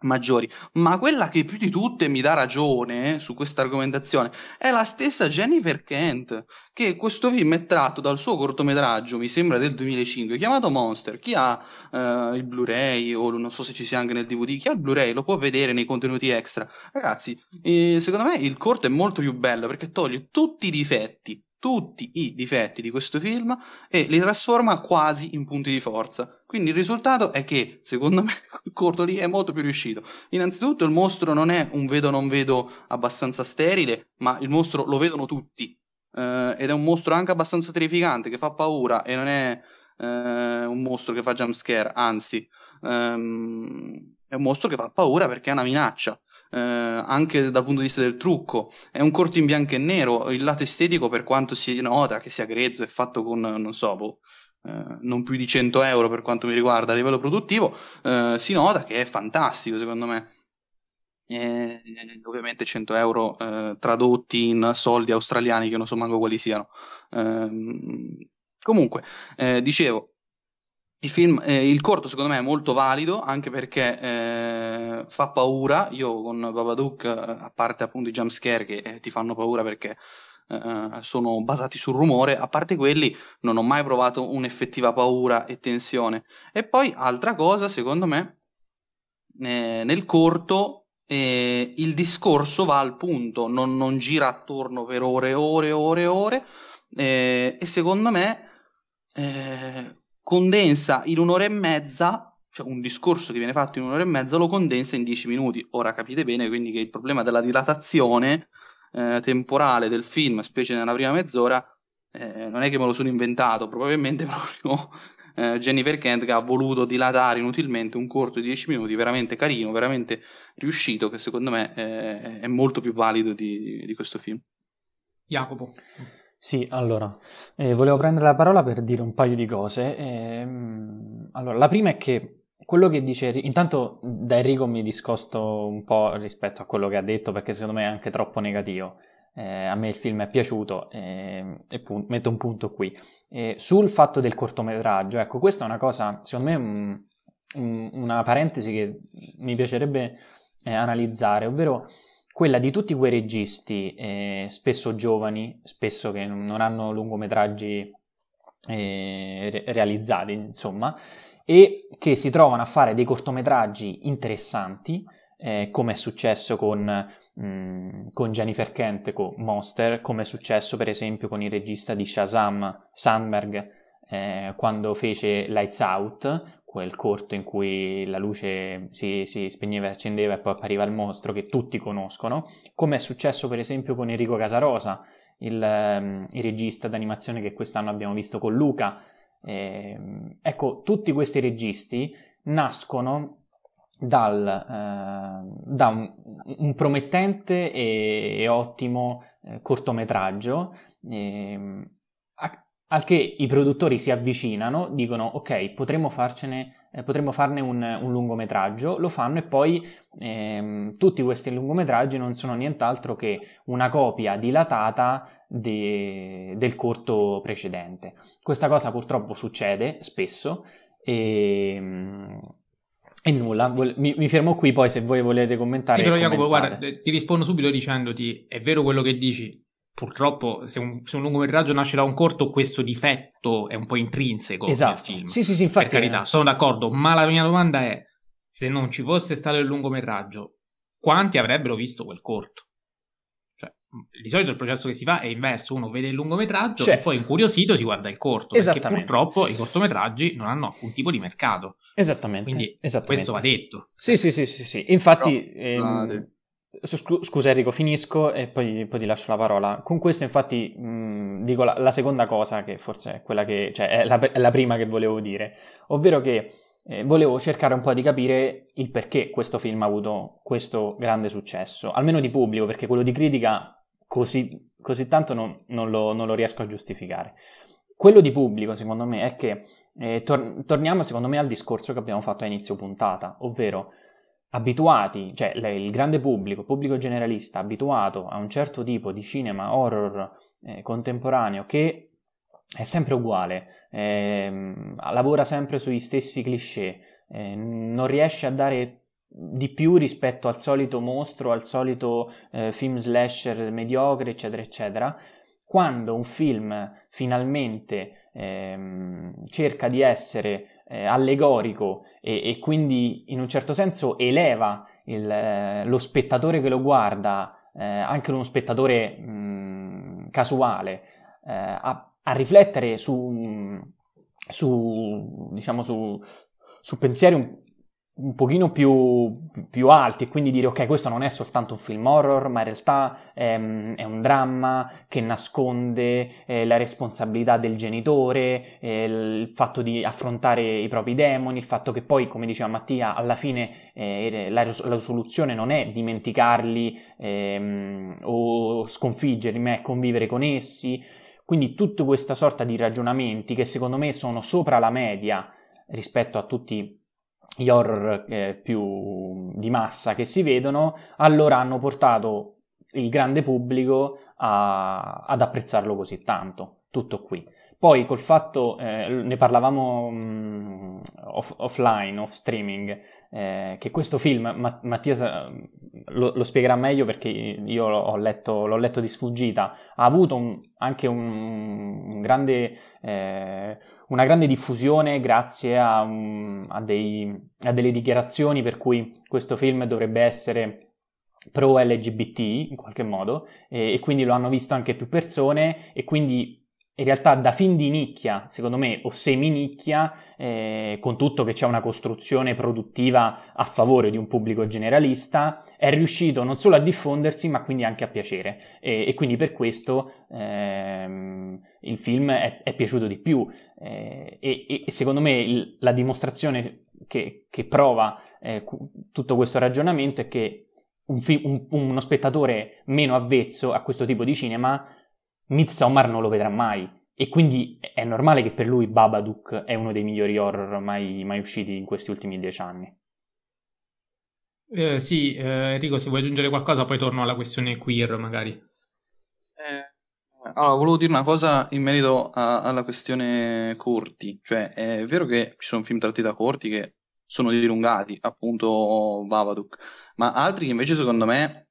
maggiori. Ma quella che più di tutte mi dà ragione eh, su questa argomentazione è la stessa Jennifer Kent, che questo film è tratto dal suo cortometraggio, mi sembra del 2005, chiamato Monster. Chi ha uh, il Blu-ray o non so se ci sia anche nel DVD, chi ha il Blu-ray lo può vedere nei contenuti extra. Ragazzi, eh, secondo me il corto è molto più bello perché toglie tutti i difetti tutti i difetti di questo film e li trasforma quasi in punti di forza. Quindi il risultato è che, secondo me, il corto lì è molto più riuscito. Innanzitutto il mostro non è un vedo non vedo abbastanza sterile, ma il mostro lo vedono tutti. Eh, ed è un mostro anche abbastanza terrificante, che fa paura e non è eh, un mostro che fa jumpscare, anzi, ehm, è un mostro che fa paura perché è una minaccia eh, anche dal punto di vista del trucco. È un corto in bianco e nero, il lato estetico per quanto si nota che sia grezzo è fatto con, non so, boh, eh, non più di 100 euro per quanto mi riguarda a livello produttivo, eh, si nota che è fantastico secondo me. E, ovviamente 100 euro eh, tradotti in soldi australiani che non so manco quali siano. Ehm, comunque, eh, dicevo, il film, eh, il corto secondo me è molto valido anche perché eh, fa paura. Io con Babadook, eh, a parte appunto i jumpscare che eh, ti fanno paura perché eh, sono basati sul rumore, a parte quelli non ho mai provato un'effettiva paura e tensione. E poi altra cosa, secondo me, eh, nel corto il discorso va al punto, non, non, gira attorno per ore e ore e ore e ore. e secondo me condensa in un'ora e mezza, cioè un discorso che viene fatto in un'ora e mezza, lo condensa in dieci minuti. Ora capite bene quindi che il problema della dilatazione eh, temporale del film, specie nella prima mezz'ora, eh, non è che me lo sono inventato, probabilmente proprio eh, Jennifer Kent che ha voluto dilatare inutilmente un corto di dieci minuti veramente carino, veramente riuscito, che secondo me eh, è molto più valido di, di questo film. Jacopo. Sì, allora, eh, volevo prendere la parola per dire un paio di cose. Eh, allora, la prima è che quello che dice, intanto da Enrico mi discosto un po' rispetto a quello che ha detto perché secondo me è anche troppo negativo. Eh, a me il film è piaciuto eh, e pun- metto un punto qui. Eh, sul fatto del cortometraggio, ecco, questa è una cosa, secondo me, un, un, una parentesi che mi piacerebbe eh, analizzare, ovvero quella di tutti quei registi, eh, spesso giovani, spesso che non hanno lungometraggi eh, re- realizzati, insomma, e che si trovano a fare dei cortometraggi interessanti, eh, come è successo con, mh, mm, con, Jennifer Kent, con Monster, come è successo per esempio con il regista di Shazam, Sandberg, eh, quando fece Lights Out, quel corto in cui la luce si, si spegneva e accendeva e poi appariva il mostro che tutti conoscono, come è successo per esempio con Enrico Casarosa, il, um, il regista d'animazione che quest'anno abbiamo visto con Luca. Eh, ecco, tutti questi registi nascono dal, eh, da un, un, promettente e, e ottimo eh, cortometraggio, eh, al che i produttori si avvicinano, dicono ok, potremmo, farcene, eh, potremmo farne un, un, lungometraggio, lo fanno e poi ehm, tutti questi lungometraggi non sono nient'altro che una copia dilatata de, del corto precedente. Questa cosa purtroppo succede spesso e, e nulla, mi, mi, fermo qui, poi se voi volete commentare. Sì, però Jacopo, guarda, ti rispondo subito dicendoti: è vero quello che dici, purtroppo se un, se un, lungometraggio nasce da un corto questo difetto è un po' intrinseco esatto. film. Sì, sì, sì, infatti. Per carità, sono d'accordo, ma la mia domanda è se non ci fosse stato il lungometraggio, quanti avrebbero visto quel corto? Cioè, di solito il processo che si fa è inverso, uno vede il lungometraggio certo. e poi incuriosito si guarda il corto, perché purtroppo i cortometraggi non hanno alcun tipo di mercato. Esattamente. Quindi esattamente. questo va detto. Sì, sì, sì, sì, sì. Infatti... Però, ehm... Scusa Enrico, finisco e poi, poi, ti lascio la parola. Con questo infatti mh, dico la, la, seconda cosa che forse è quella che, cioè è la, è la prima che volevo dire, ovvero che eh, volevo cercare un po' di capire il perché questo film ha avuto questo grande successo, almeno di pubblico, perché quello di critica così, così tanto non, non, lo, non, lo, riesco a giustificare. Quello di pubblico, secondo me, è che eh, tor- torniamo secondo me al discorso che abbiamo fatto a inizio puntata, ovvero abituati, cioè il grande pubblico, pubblico generalista, abituato a un certo tipo di cinema horror eh, contemporaneo che è sempre uguale, eh, lavora sempre sugli stessi cliché, eh, non riesce a dare di più rispetto al solito mostro, al solito eh, film slasher mediocre, eccetera, eccetera. Quando un film finalmente ehm, cerca di essere eh, allegorico e, e, quindi in un certo senso eleva il, eh, lo spettatore che lo guarda, eh, anche uno spettatore mh, casuale, eh, a, a, riflettere su, su, diciamo, su, su pensieri un, pochino più, più, alti e quindi dire ok questo non è soltanto un film horror ma in realtà è, è un dramma che nasconde eh, la responsabilità del genitore eh, il fatto di affrontare i propri demoni il fatto che poi come diceva Mattia alla fine eh, la, la, soluzione non è dimenticarli ehm, o sconfiggerli ma è convivere con essi. Quindi tutta questa sorta di ragionamenti che secondo me sono sopra la media rispetto a tutti gli horror eh, più di massa che si vedono, allora hanno portato il grande pubblico a, ad apprezzarlo così tanto. Tutto qui. Poi col fatto, eh, ne parlavamo mh, mm, off, offline, off streaming, eh, che questo film, Ma- Mattia lo, lo, spiegherà meglio perché io l'ho letto, l'ho letto di sfuggita, ha avuto un, anche un, un grande eh, una grande diffusione grazie a, um, a, dei, a, delle dichiarazioni per cui questo film dovrebbe essere pro LGBT in qualche modo e, e quindi lo hanno visto anche più persone e quindi in realtà da film di nicchia, secondo me, o semi-nicchia, eh, con tutto che c'è una costruzione produttiva a favore di un pubblico generalista, è riuscito non solo a diffondersi, ma quindi anche a piacere. E, e quindi per questo ehm, il film è, è, piaciuto di più. Eh, e, e, secondo me il, la dimostrazione che, che prova eh, tutto questo ragionamento è che un fi- un, uno spettatore meno avvezzo a questo tipo di cinema Midsommar non lo vedrà mai e quindi è normale che per lui Babadook è uno dei migliori horror mai, mai usciti in questi ultimi dieci anni. Eh, sì, eh, Enrico, se vuoi aggiungere qualcosa poi torno alla questione queer magari. Eh, allora, volevo dire una cosa in merito a, alla questione corti, cioè è vero che ci sono film tratti da corti che sono dilungati, appunto Babadook, ma altri che invece secondo me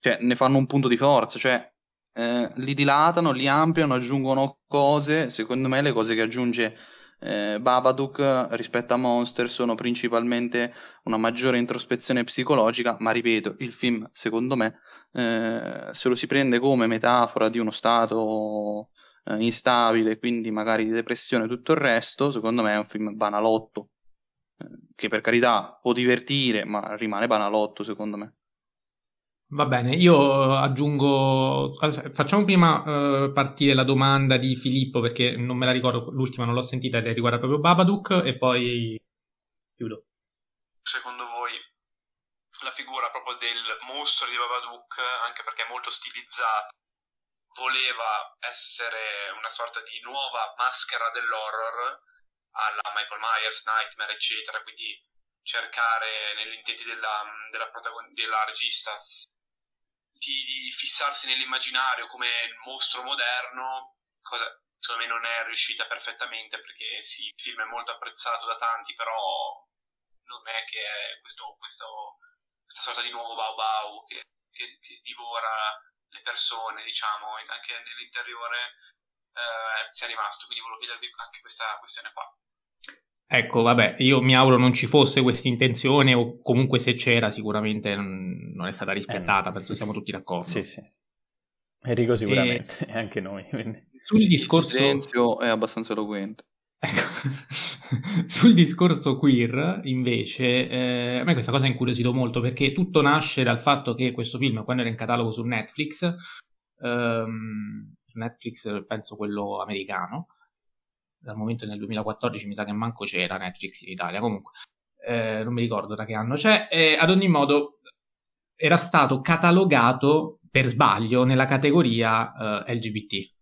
cioè, ne fanno un punto di forza, cioè eh, li dilatano, li ampliano, aggiungono cose. Secondo me le cose che aggiunge eh, Babadook rispetto a Monster sono principalmente una maggiore introspezione psicologica, ma ripeto, il film secondo me eh, se lo si prende come metafora di uno stato eh, instabile, quindi magari di depressione e tutto il resto, secondo me è un film banalotto, eh, che per carità può divertire, ma rimane banalotto secondo me. Va bene, io aggiungo, facciamo prima uh, partire la domanda di Filippo perché non me la ricordo, l'ultima non l'ho sentita ed riguarda proprio Babadook e poi chiudo. secondo voi la figura proprio del mostro di Babadook, anche perché è molto stilizzato, voleva essere una sorta di nuova maschera dell'horror alla Michael Myers, Nightmare, eccetera, quindi cercare negli della, della, protagon- della regista di, di, fissarsi nell'immaginario come mostro moderno, cosa secondo me non è riuscita perfettamente perché sì, il film è molto apprezzato da tanti, però non è che è questo, questo, questa sorta di nuovo Bau Bau che, che, che divora le persone, diciamo, anche nell'interiore eh, sia rimasto. Quindi volevo chiedervi anche questa questione qua. Ecco, vabbè, io mi auguro non ci fosse questa intenzione o comunque se c'era sicuramente non è stata rispettata, eh, penso siamo tutti d'accordo. Sì, sì. Enrico sicuramente, e anche noi. Sul discorso... Il silenzio è abbastanza eloquente. Ecco. Sul discorso queer, invece, eh, a me questa cosa ha incuriosito molto perché tutto nasce dal fatto che questo film, quando era in catalogo su Netflix, ehm, Netflix penso quello americano, dal momento nel 2014 mi sa che manco c'era Netflix in Italia, comunque eh, non mi ricordo da che anno c'è, e ad ogni modo era stato catalogato per sbaglio nella categoria eh, LGBT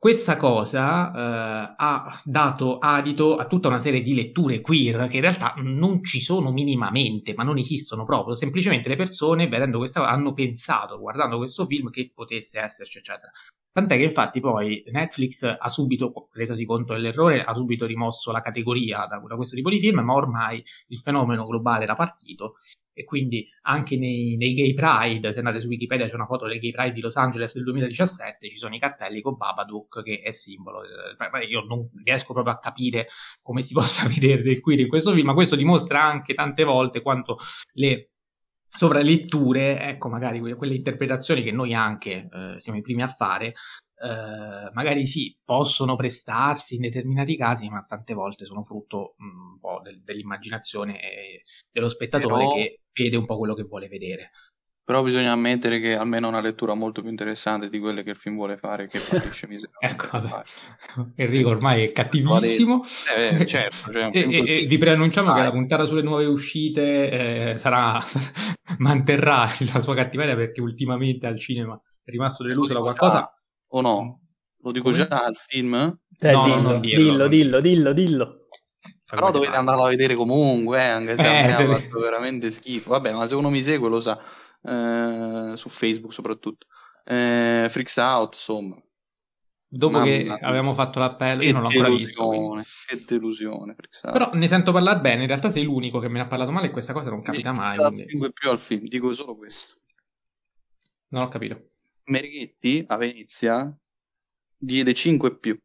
questa cosa eh, ha dato adito a tutta una serie di letture queer che in realtà non ci sono minimamente, ma non esistono proprio. Semplicemente le persone, vedendo questa cosa, hanno pensato, guardando questo film, che potesse esserci, eccetera. Tant'è che infatti poi Netflix ha subito, resasi conto dell'errore, ha subito rimosso la categoria da, da questo tipo di film, ma ormai il fenomeno globale era partito e quindi anche nei, nei, Gay Pride, se andate su Wikipedia c'è una foto dei Gay Pride di Los Angeles del 2017, ci sono i cartelli con Babadook che è simbolo. Io non riesco proprio a capire come si possa vedere del queer in questo film, ma questo dimostra anche tante volte quanto le sovraletture, ecco magari quelle, quelle interpretazioni che noi anche eh, siamo i primi a fare, eh, magari sì, possono prestarsi in determinati casi, ma tante volte sono frutto mh, mm, un po' del, dell'immaginazione dello spettatore Però... che vede un po' quello che vuole vedere. Però bisogna ammettere che almeno una lettura molto più interessante di quelle che il film vuole fare, che patisce ecco, Enrico ormai è cattivissimo. Eh, certo, cioè e, e, vi preannunciamo ah, che la puntata sulle nuove uscite eh, sarà manterrà la sua cattiveria perché ultimamente al cinema è rimasto deluso da qualcosa. O no? Lo dico Come? già al film? Eh, no, dillo, no, dillo, dillo, dillo, dillo. Però dovete andarlo a vedere comunque, eh, anche se eh, a me ha fatto veramente schifo. Vabbè, ma se uno mi segue lo sa, eh, su Facebook soprattutto. Eh, Freaks Out, insomma. Dopo Mamma che avevamo fatto l'appello, io non l'ho ancora visto. Quindi. Che delusione, Però ne sento parlare bene, in realtà sei l'unico che me ne ha parlato male e questa cosa non capita mai. Non quindi... più al film, dico solo questo. Non ho capito. Merighetti a Venezia diede 5 più.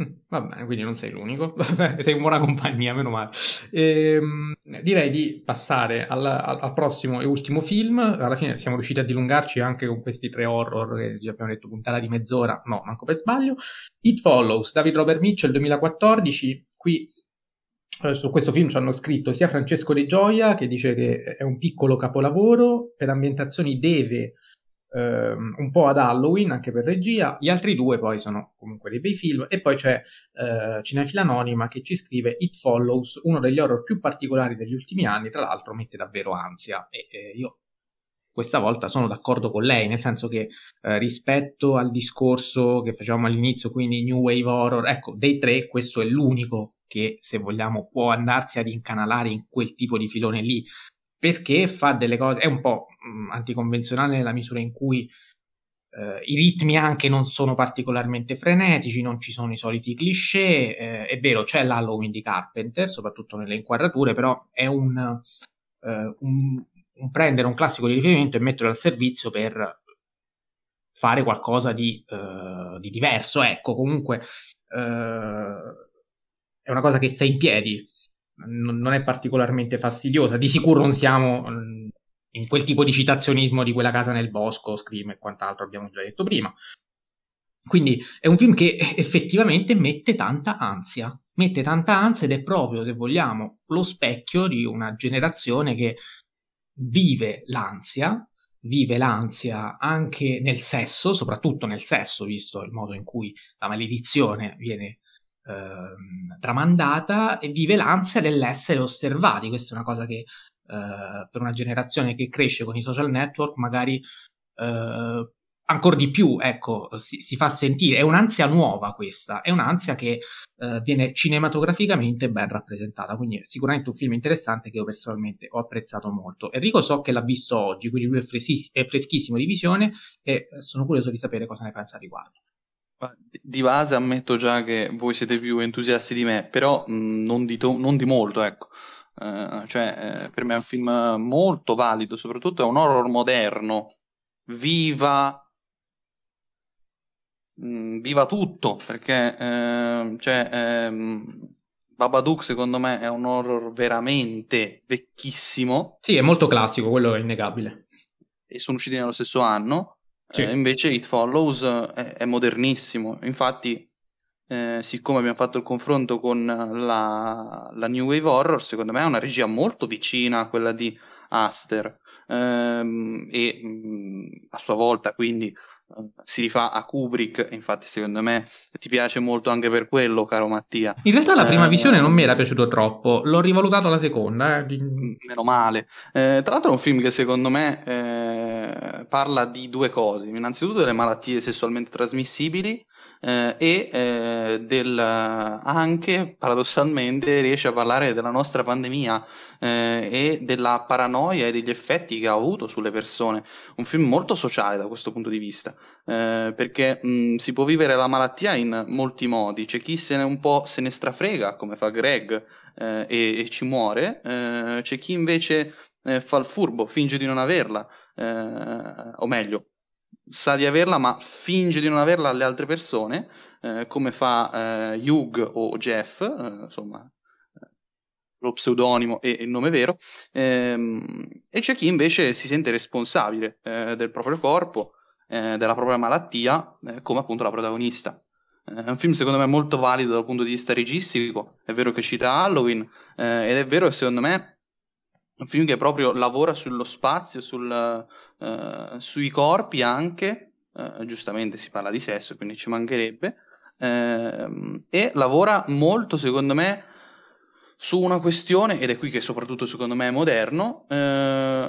Mm, va bene, quindi non sei l'unico, sei in buona compagnia, meno male. Ehm, direi di passare al, al, prossimo e ultimo film. Alla fine siamo riusciti a dilungarci anche con questi tre horror che vi abbiamo detto puntata di mezz'ora, no, manco per sbaglio. It Follows, David Robert Mitchell 2014. Qui eh, su questo film ci hanno scritto sia Francesco De Gioia che dice che è un piccolo capolavoro, per ambientazioni deve ehm, un po' ad Halloween anche per regia, gli altri due poi sono comunque dei bei film. E poi c'è eh, Cinefila Anonima che ci scrive It Follows, uno degli horror più particolari degli ultimi anni, tra l'altro mette davvero ansia. E eh, io questa volta sono d'accordo con lei, nel senso che eh, rispetto al discorso che facevamo all'inizio, quindi New Wave Horror, ecco, dei tre questo è l'unico che se vogliamo può andarsi ad incanalare in quel tipo di filone lì, perché fa delle cose, è un po' mh, anticonvenzionale nella misura in cui eh, i ritmi anche non sono particolarmente frenetici, non ci sono i soliti cliché, eh, è vero c'è l'Halloween di Carpenter, soprattutto nelle inquadrature, però è un, eh, un, un prendere un classico di riferimento e metterlo al servizio per fare qualcosa di, uh, di diverso. Ecco, comunque uh, è una cosa che sta in piedi, non è particolarmente fastidiosa. Di sicuro non siamo mm, in quel tipo di citazionismo di quella casa nel bosco, Scream e quant'altro abbiamo già detto prima. Quindi è un film che effettivamente mette tanta ansia, mette tanta ansia ed è proprio, se vogliamo, lo specchio di una generazione che vive l'ansia, vive l'ansia anche nel sesso, soprattutto nel sesso, visto il modo in cui la maledizione viene tramandata e vive l'ansia dell'essere osservati. Questa è una cosa che eh, per una generazione che cresce con i social network magari eh, ancora di più, ecco, si, si, fa sentire. È un'ansia nuova questa, è un'ansia che eh, viene cinematograficamente ben rappresentata, quindi sicuramente un film interessante che io personalmente ho apprezzato molto. Enrico so che l'ha visto oggi, quindi lui è, fresis- è freschissimo di visione e eh, sono curioso di sapere cosa ne pensa a riguardo. Di base ammetto già che voi siete più entusiasti di me, però mh, non, di to- non, di molto, ecco. Uh, cioè, eh, per me è un film molto valido, soprattutto è un horror moderno, viva, mh, viva tutto, perché eh, cioè, ehm, Babadook secondo me è un horror veramente vecchissimo. Sì, è molto classico, quello è innegabile. E sono usciti nello stesso anno. Sì. Eh, invece It Follows è, è modernissimo. Infatti, eh, siccome abbiamo fatto il confronto con la, la, New Wave Horror, secondo me è una regia molto vicina a quella di Aster. Ehm, e mh, a sua volta, quindi si rifà a Kubrick, infatti secondo me ti piace molto anche per quello, caro Mattia. In realtà la prima eh, visione non mi era piaciuto troppo, l'ho rivalutato alla seconda. Eh. Meno male. Eh, tra l'altro è un film che secondo me eh, parla di due cose, innanzitutto delle malattie sessualmente trasmissibili eh, e eh, del, anche paradossalmente riesce a parlare della nostra pandemia eh, e della paranoia e degli effetti che ha avuto sulle persone. Un film molto sociale da questo punto di vista, eh, perché mh, si può vivere la malattia in molti modi. C'è chi se ne un po' se ne strafrega, come fa Greg, eh, e, e, ci muore, eh, c'è chi invece fa il furbo, finge di non averla, o meglio, sa di averla ma finge di non averla alle altre persone, eh, come fa eh, Hugh o Jeff, eh, insomma, eh, lo pseudonimo e il nome vero, ehm, e c'è chi invece si sente responsabile eh, del proprio corpo, eh, della propria malattia, come appunto la protagonista. È un film secondo me molto valido dal punto di vista registico, è vero che cita Halloween ed è vero che secondo me un film che proprio lavora sullo spazio, sul, uh, sui corpi anche, giustamente si parla di sesso, quindi ci mancherebbe, uh, e lavora molto, secondo me, su una questione, ed è qui che soprattutto secondo me è moderno,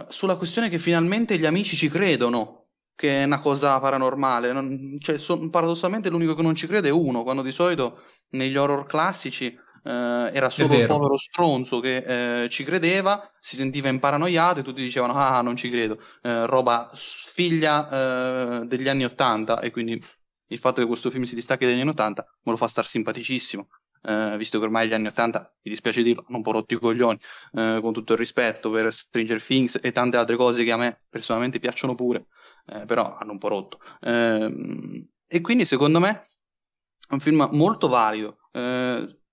sulla questione che finalmente gli amici ci credono, che è una cosa paranormale. Non, cioè, son, paradossalmente l'unico che non ci crede è uno, quando di solito negli horror classici eh, era solo il povero stronzo che eh, ci credeva, si sentiva imparanoiato e tutti dicevano ah non ci credo, eh, roba figlia eh, degli anni Ottanta e quindi il fatto che questo film si distacchi dagli anni Ottanta me lo fa star simpaticissimo. Uh, visto che ormai gli anni 80, mi dispiace dirlo, hanno un po' rotto i coglioni, uh, con tutto il rispetto per Stranger Things e tante altre cose che a me personalmente piacciono pure, uh, però hanno un po' rotto. Ehm, e quindi secondo me è un film molto valido.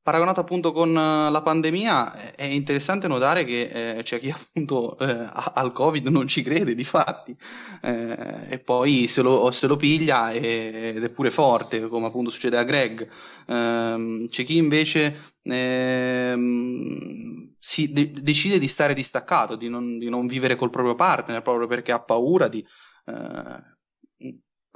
Paragonato appunto con eh, la pandemia, è interessante notare che eh, c'è chi appunto eh, al Covid non ci crede, di fatti, eh, e poi se lo, se lo piglia e, ed è pure forte, come appunto succede a Greg. Ehm, c'è chi invece ehm, si de- decide di stare distaccato, di non, di non, vivere col proprio partner, proprio perché ha paura di eh,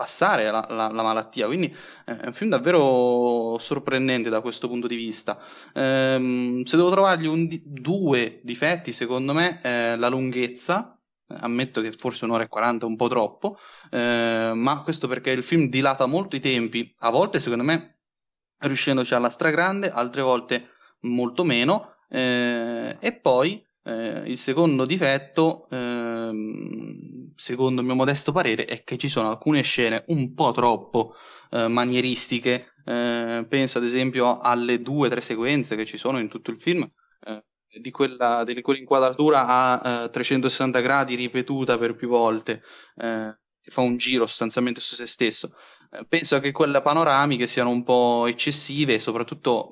passare la, la, la, malattia. Quindi eh, è un film davvero sorprendente da questo punto di vista. Ehm, se devo trovargli un due difetti, secondo me, eh, la lunghezza. Ammetto che forse un'ora e quaranta è un po' troppo, eh, ma questo perché il film dilata molto i tempi, a volte secondo me riuscendoci alla stragrande, altre volte molto meno, eh, e poi eh, il secondo difetto, ehm, secondo il mio modesto parere, è che ci sono alcune scene un po' troppo eh, manieristiche. Eh, penso ad esempio alle due o tre sequenze che ci sono in tutto il film, eh, di, quella, di quell'inquadratura a 360 eh, gradi ripetuta per più volte, eh, che fa un giro sostanzialmente su se stesso. penso che quelle panoramiche siano un po' eccessive soprattutto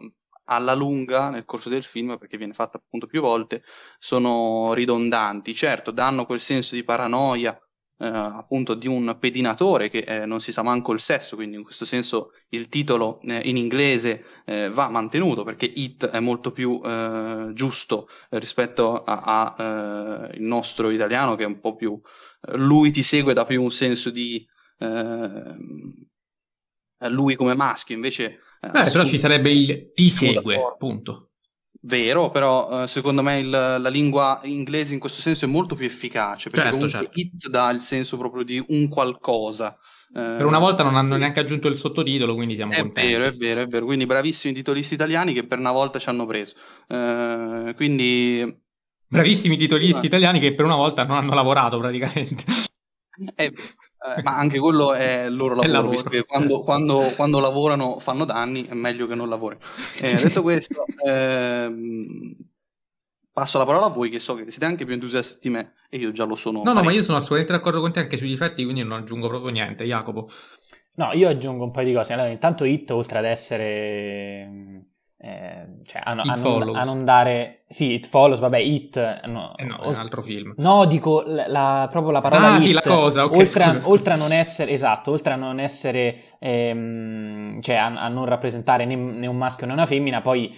alla lunga nel corso del film, perché viene fatta appunto più volte, sono ridondanti. Certo, danno quel senso di paranoia, eh, appunto di un pedinatore che eh, non si sa manco il sesso, quindi in questo senso il titolo eh, in inglese eh, va mantenuto perché It è molto più eh, giusto rispetto al eh, nostro italiano che è un po' più... lui ti segue da più un senso di lui come maschio, invece... Eh, Beh, però ci sarebbe il ti segue, punto. Vero, però eh, secondo me il, la lingua inglese in questo senso è molto più efficace, perché certo, comunque certo. it dà il senso proprio di un qualcosa. Per una volta non hanno neanche aggiunto il sottotitolo, quindi siamo è contenti. È vero, è vero, è vero. Quindi bravissimi titolisti italiani che per una volta ci hanno preso. Uh, quindi... Bravissimi titolisti italiani che per una volta non hanno lavorato praticamente. È eh, ma anche quello è il loro lavoro, lavoro. visto che quando, quando, quando, lavorano fanno danni, è meglio che non lavorino. Eh, detto questo, ehm, passo la parola a voi che so che siete anche più entusiasti di me e io già lo sono. No, parecchio. no, ma io sono assolutamente d'accordo con te anche sui difetti, quindi non aggiungo proprio niente, Jacopo. No, io aggiungo un paio di cose. Allora, intanto Hit, oltre ad essere eh, cioè a, a, non, a, non, dare sì It Follows vabbè It no, eh no, è un altro film. No dico la, la, proprio la parola ah, It. sì, la cosa, okay, oltre, a, oltre, a, non essere esatto oltre a non essere ehm, cioè a, non rappresentare né, né, un maschio né una femmina poi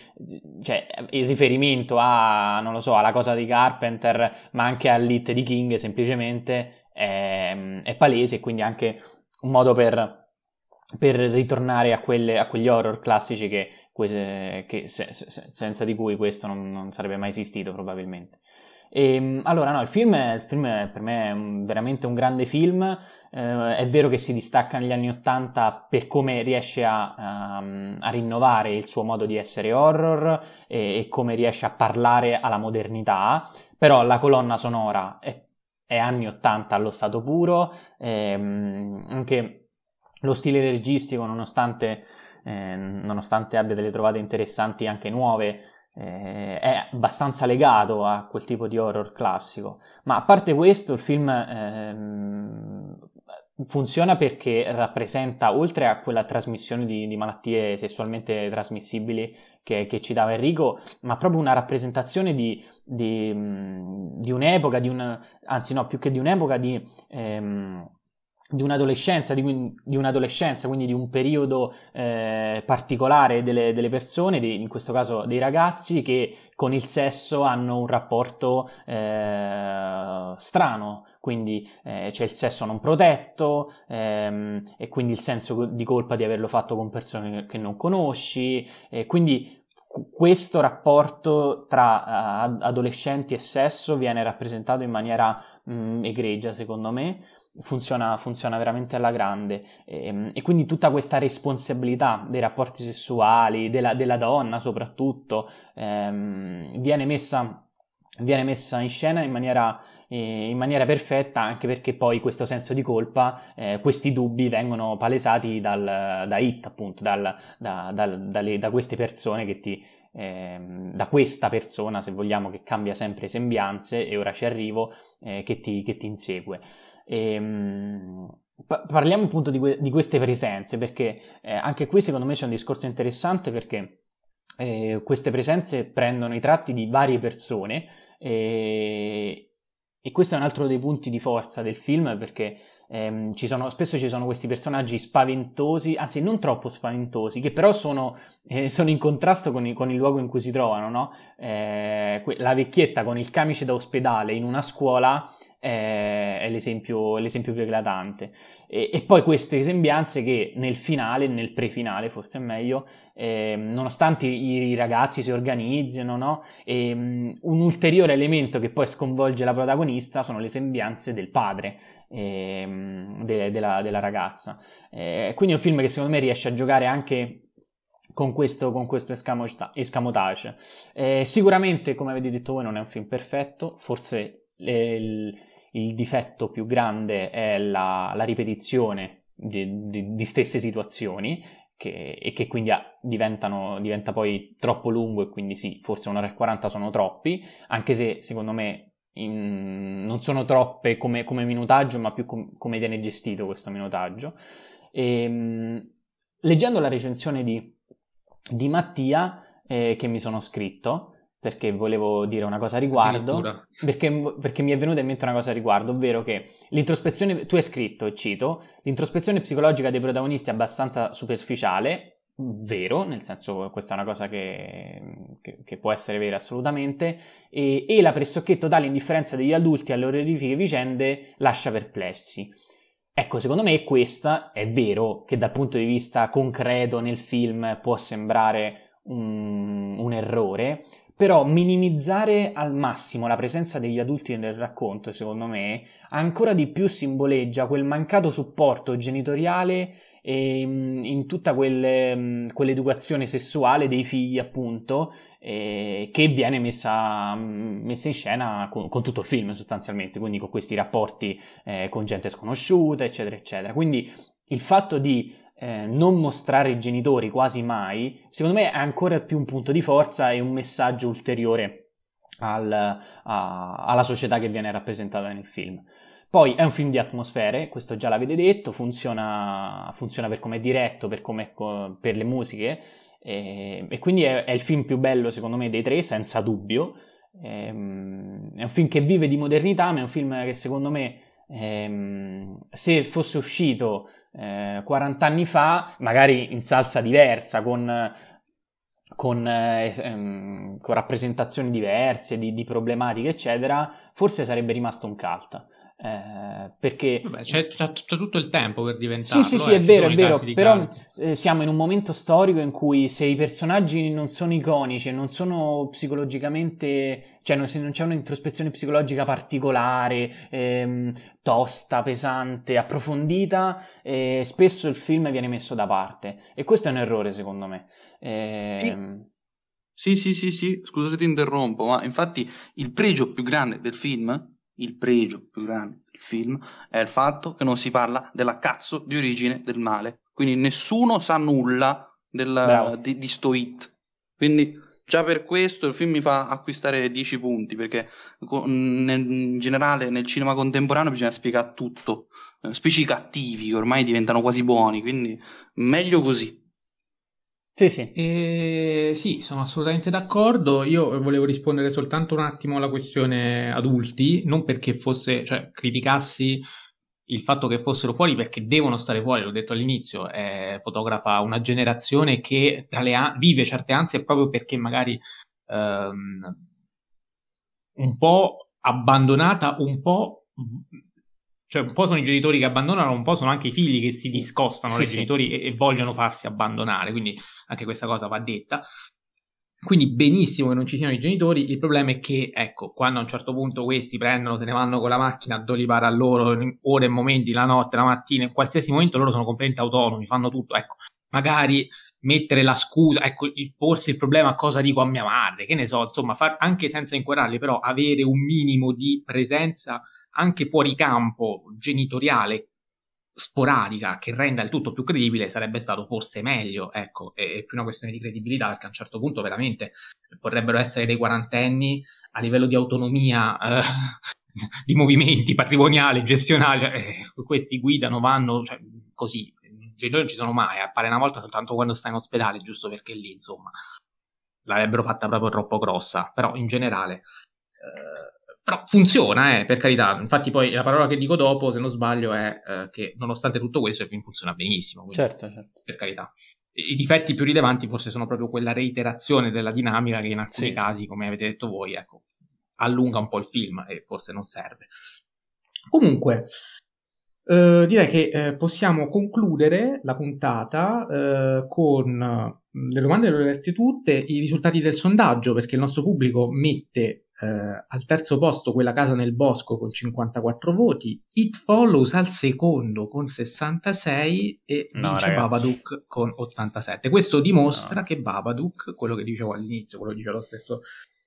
cioè, il riferimento a non lo so alla cosa di Carpenter ma anche all'It di King semplicemente è, è palese e quindi anche un modo per per ritornare a, quelle, a, quegli horror classici che, che se, se, senza di cui questo non, non, sarebbe mai esistito probabilmente. E, ehm, allora no, il film, il film per me è un, veramente un grande film, eh, è vero che si distacca negli anni Ottanta per come riesce a, a, a, rinnovare il suo modo di essere horror e, e, come riesce a parlare alla modernità, però la colonna sonora è, è anni Ottanta allo stato puro, ehm, anche lo stile registico, nonostante, eh, nonostante abbia delle trovate interessanti anche nuove, eh, è abbastanza legato a quel tipo di horror classico. Ma a parte questo, il film eh, funziona perché rappresenta, oltre a quella trasmissione di, di malattie sessualmente trasmissibili che, che, ci dava Enrico, ma proprio una rappresentazione di, di, di un'epoca, di un, anzi no, più che di un'epoca, di... Ehm, di un'adolescenza, di, di, un'adolescenza, quindi di un periodo eh, particolare delle, delle persone, di, in questo caso dei ragazzi, che con il sesso hanno un rapporto eh, strano, quindi eh, c'è il sesso non protetto ehm, e quindi il senso di colpa di averlo fatto con persone che non conosci, e quindi questo rapporto tra uh, adolescenti e sesso viene rappresentato in maniera mh, mm, egregia, secondo me funziona, funziona veramente alla grande e, ehm, e, quindi tutta questa responsabilità dei rapporti sessuali, della, della donna soprattutto, ehm, viene, messa, viene, messa, in scena in maniera, eh, in maniera, perfetta anche perché poi questo senso di colpa, eh, questi dubbi vengono palesati dal, da Hit appunto, dal, da, dal, dalle, da queste persone che ti, eh, da questa persona, se vogliamo, che cambia sempre sembianze, e ora ci arrivo, eh, che, ti, che, ti, insegue. E, ehm, pa- parliamo appunto di, que- di, queste presenze, perché eh, anche qui secondo me c'è un discorso interessante perché eh, queste presenze prendono i tratti di varie persone e, e questo è un altro dei punti di forza del film perché ehm, ci sono, spesso ci sono questi personaggi spaventosi, anzi non troppo spaventosi, che però sono, eh, sono in contrasto con, i, con, il luogo in cui si trovano, no? eh, la vecchietta con il camice da ospedale in una scuola è l'esempio, l'esempio più eclatante. E, e, poi queste sembianze che nel finale, nel prefinale forse è meglio, eh, nonostante i, ragazzi si organizzino, no? e, um, un ulteriore elemento che poi sconvolge la protagonista sono le sembianze del padre. Eh, de, della, della, ragazza. Eh, quindi è un film che secondo me riesce a giocare anche con questo, con questo escamotage. Eh, sicuramente, come avete detto voi, non è un film perfetto, forse le, il, difetto più grande è la, la ripetizione di, di, di, stesse situazioni che, e che quindi diventa poi troppo lungo e quindi sì, forse un'ora e 40 sono troppi, anche se secondo me in, non sono troppe come, come minutaggio, ma più com, come viene gestito questo minutaggio. E, ehm, leggendo la recensione di, di Mattia, eh, che mi sono scritto, perché volevo dire una cosa a riguardo, perché, perché, mi è venuta in mente una cosa a riguardo, ovvero che l'introspezione, tu hai scritto, cito, l'introspezione psicologica dei protagonisti è abbastanza superficiale, vero, nel senso questa è una cosa che, che, che può essere vera assolutamente, e, e, la pressoché totale indifferenza degli adulti alle orrifiche vicende lascia perplessi. Ecco, secondo me questa è vero che dal punto di vista concreto nel film può sembrare un, un errore, però minimizzare al massimo la presenza degli adulti nel racconto, secondo me, ancora di più simboleggia quel mancato supporto genitoriale e, mm, in tutta quelle, mm, quell'educazione sessuale dei figli, appunto, eh, che viene messa, mm, messa in scena con, con, tutto il film sostanzialmente, quindi con questi rapporti eh, con gente sconosciuta, eccetera, eccetera. Quindi il fatto di eh, non mostrare i genitori quasi mai, secondo me è ancora più un punto di forza e un messaggio ulteriore al, a, alla società che viene rappresentata nel film. Poi è un film di atmosfere, questo già l'avete detto, funziona, funziona per come è diretto, per, come, per le musiche, e, e quindi è, è, il film più bello secondo me dei tre, senza dubbio. E, ehm, è un film che vive di modernità, ma è un film che secondo me, ehm, se fosse uscito eh, 40 anni fa, magari in salsa diversa, con, con, eh, ehm, con rappresentazioni diverse di, di, problematiche, eccetera, forse sarebbe rimasto un cult. Eh, perché Vabbè, c'è, c'è, c'è, tutto il tempo per diventare. Sì, sì, sì, eh, è vero, è vero. Però eh, siamo in un momento storico in cui se i personaggi non sono iconici e non sono psicologicamente. cioè non, se non c'è un'introspezione psicologica particolare, ehm, tosta, pesante, approfondita, eh, spesso il film viene messo da parte. E questo è un errore, secondo me. Ehm... Sì, sì, sì, sì, scusa se ti interrompo, ma infatti il pregio più grande del film il pregio più grande del film è il fatto che non si parla della cazzo di origine del male. Quindi nessuno sa nulla del, di, di sto hit. Quindi già per questo il film mi fa acquistare 10 punti perché in generale nel cinema contemporaneo bisogna spiegare tutto, eh, specie i cattivi che ormai diventano quasi buoni, quindi meglio così. Sì, sì. E, sì, sono assolutamente d'accordo. Io volevo rispondere soltanto un attimo alla questione adulti, non perché fosse, cioè, criticassi il fatto che fossero fuori perché devono stare fuori, l'ho detto all'inizio, eh, fotografa una generazione che an- vive certe ansie proprio perché magari ehm, un po' abbandonata, un po' cioè un po' sono i genitori che abbandonano, un po' sono anche i figli che si discostano sì, dai sì. genitori e, e, vogliono farsi abbandonare, quindi anche questa cosa va detta. Quindi benissimo che non ci siano i genitori, il problema è che, ecco, quando a un certo punto questi prendono, se ne vanno con la macchina dove pare a loro, ore e momenti, la notte, la mattina, in qualsiasi momento loro sono completamente autonomi, fanno tutto, ecco, magari mettere la scusa, ecco, il, porsi il problema cosa dico a mia madre, che ne so, insomma, far, anche senza inquadrarli, però avere un minimo di presenza anche fuori campo genitoriale sporadica che renda il tutto più credibile sarebbe stato forse meglio, ecco, è, è più una questione di credibilità perché a un certo punto veramente potrebbero essere dei quarantenni a livello di autonomia eh, di movimenti patrimoniali, gestionali, eh, questi guidano, vanno cioè, così, i genitori non ci sono mai, appare una volta soltanto quando stai in ospedale, giusto perché lì insomma l'avrebbero fatta proprio troppo grossa, però in generale eh, però funziona, eh, per carità. Infatti, poi la parola che dico dopo, se non sbaglio, è eh, che nonostante tutto questo, il film funziona benissimo. Quindi, certo, certo. Per carità. I, I difetti più rilevanti forse sono proprio quella reiterazione della dinamica che in alcuni sì, casi, come avete detto voi, ecco, allunga un po' il film e forse non serve. Comunque, eh, direi che eh, possiamo concludere la puntata eh, con le domande le ho lette tutte, i risultati del sondaggio, perché il nostro pubblico mette eh, al terzo posto quella casa nel bosco con 54 voti, It Follows al secondo con 66 e no, vince Babadook con 87. Questo dimostra no. che Babadook, quello che dicevo all'inizio, quello che dice lo stesso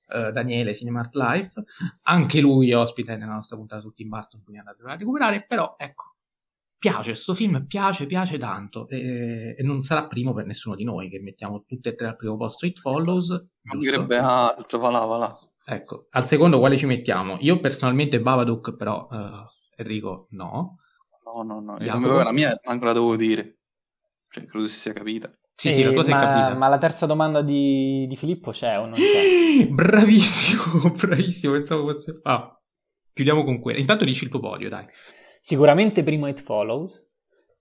uh, Daniele Cinemart Life, anche lui è ospite nella nostra puntata su Tim Burton, quindi andate a recuperare, però ecco, piace, questo film piace, piace tanto e, e, non sarà primo per nessuno di noi che mettiamo tutte e tre al primo posto It Follows. Non direbbe altro, va là, va là. Ecco, al secondo quale ci mettiamo? Io personalmente Babadook, però uh, Enrico no. No, no, no, la mia manco la devo dire. Cioè, credo si sia capita. Sì, sì, la cosa ma, è capita. Ma la terza domanda di, di Filippo c'è o non c'è? bravissimo, bravissimo, pensavo fosse... Ah, chiudiamo con quella. Intanto dici il tuo podio, dai. Sicuramente primo It Follows.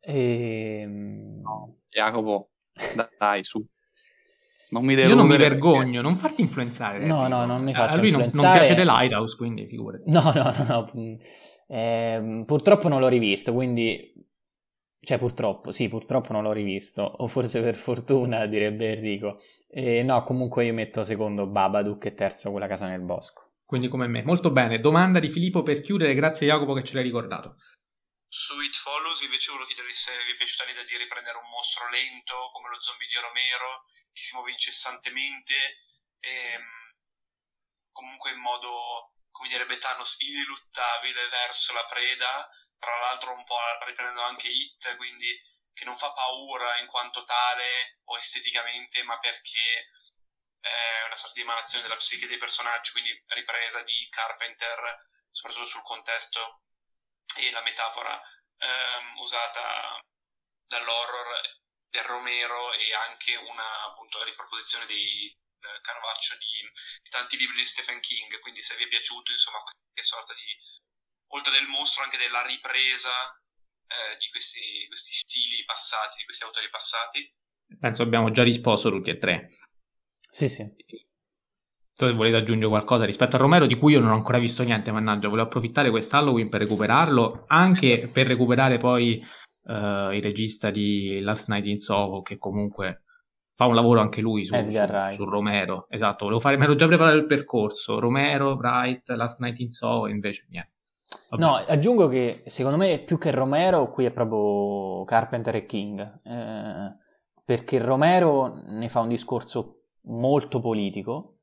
E... Ehm, no, Jacopo, dai, su. Non mi Io non mi vergogno, non farti influenzaare. No, no, non mi faccio A lui influenzare. Non, non piace The Lighthouse, quindi figurati. No, no, no, no. Eh, purtroppo non l'ho rivisto, quindi... Cioè, purtroppo, sì, purtroppo non l'ho rivisto, o forse per fortuna, direbbe Enrico. Eh, no, comunque io metto secondo Babadook e terzo quella casa nel bosco. Quindi come me. Molto bene. Domanda di Filippo per chiudere, grazie Jacopo che ce l'hai ricordato. Su It Follows invece volevo chiedervi se vi è piaciuta l'idea di riprendere un mostro lento come lo zombie di Romero, che si muove incessantemente e comunque in modo, come direbbe Thanos, ineluttabile verso la preda, tra l'altro un po' riprendendo anche It, quindi che non fa paura in quanto tale o esteticamente, ma perché è una sorta di emanazione della psiche dei personaggi, quindi ripresa di Carpenter, soprattutto sul contesto e la metafora ehm, usata dall'horror del Romero e anche una appunto riproposizione di eh, Carvaccio di, di, tanti libri di Stephen King. Quindi se vi è piaciuto insomma qualche sorta di oltre del mostro anche della ripresa eh, di questi, questi stili passati di questi autori passati. Penso abbiamo già risposto tutti e tre. Sì sì. Se volete aggiungere qualcosa rispetto a Romero di cui io non ho ancora visto niente, mannaggia, volevo approfittare quest'Halloween per recuperarlo, anche per recuperare poi uh, il regista di Last Night in Soho, che comunque fa un lavoro anche lui su, su, su Romero. Esatto, volevo fare, mi ero già preparato il percorso, Romero, Wright, Last Night in Soho, invece niente. Vabbè. No, aggiungo che secondo me più che Romero qui è proprio Carpenter e King, eh, perché Romero ne fa un discorso molto politico,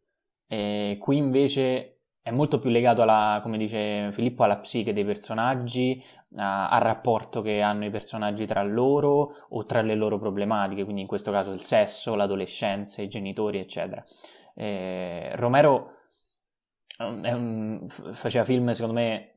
e qui invece è molto più legato alla, come dice Filippo, alla psiche dei personaggi, al rapporto che hanno i personaggi tra loro o tra le loro problematiche, quindi in questo caso il sesso, l'adolescenza, i genitori, eccetera. Eh, Romero un, faceva film, secondo me,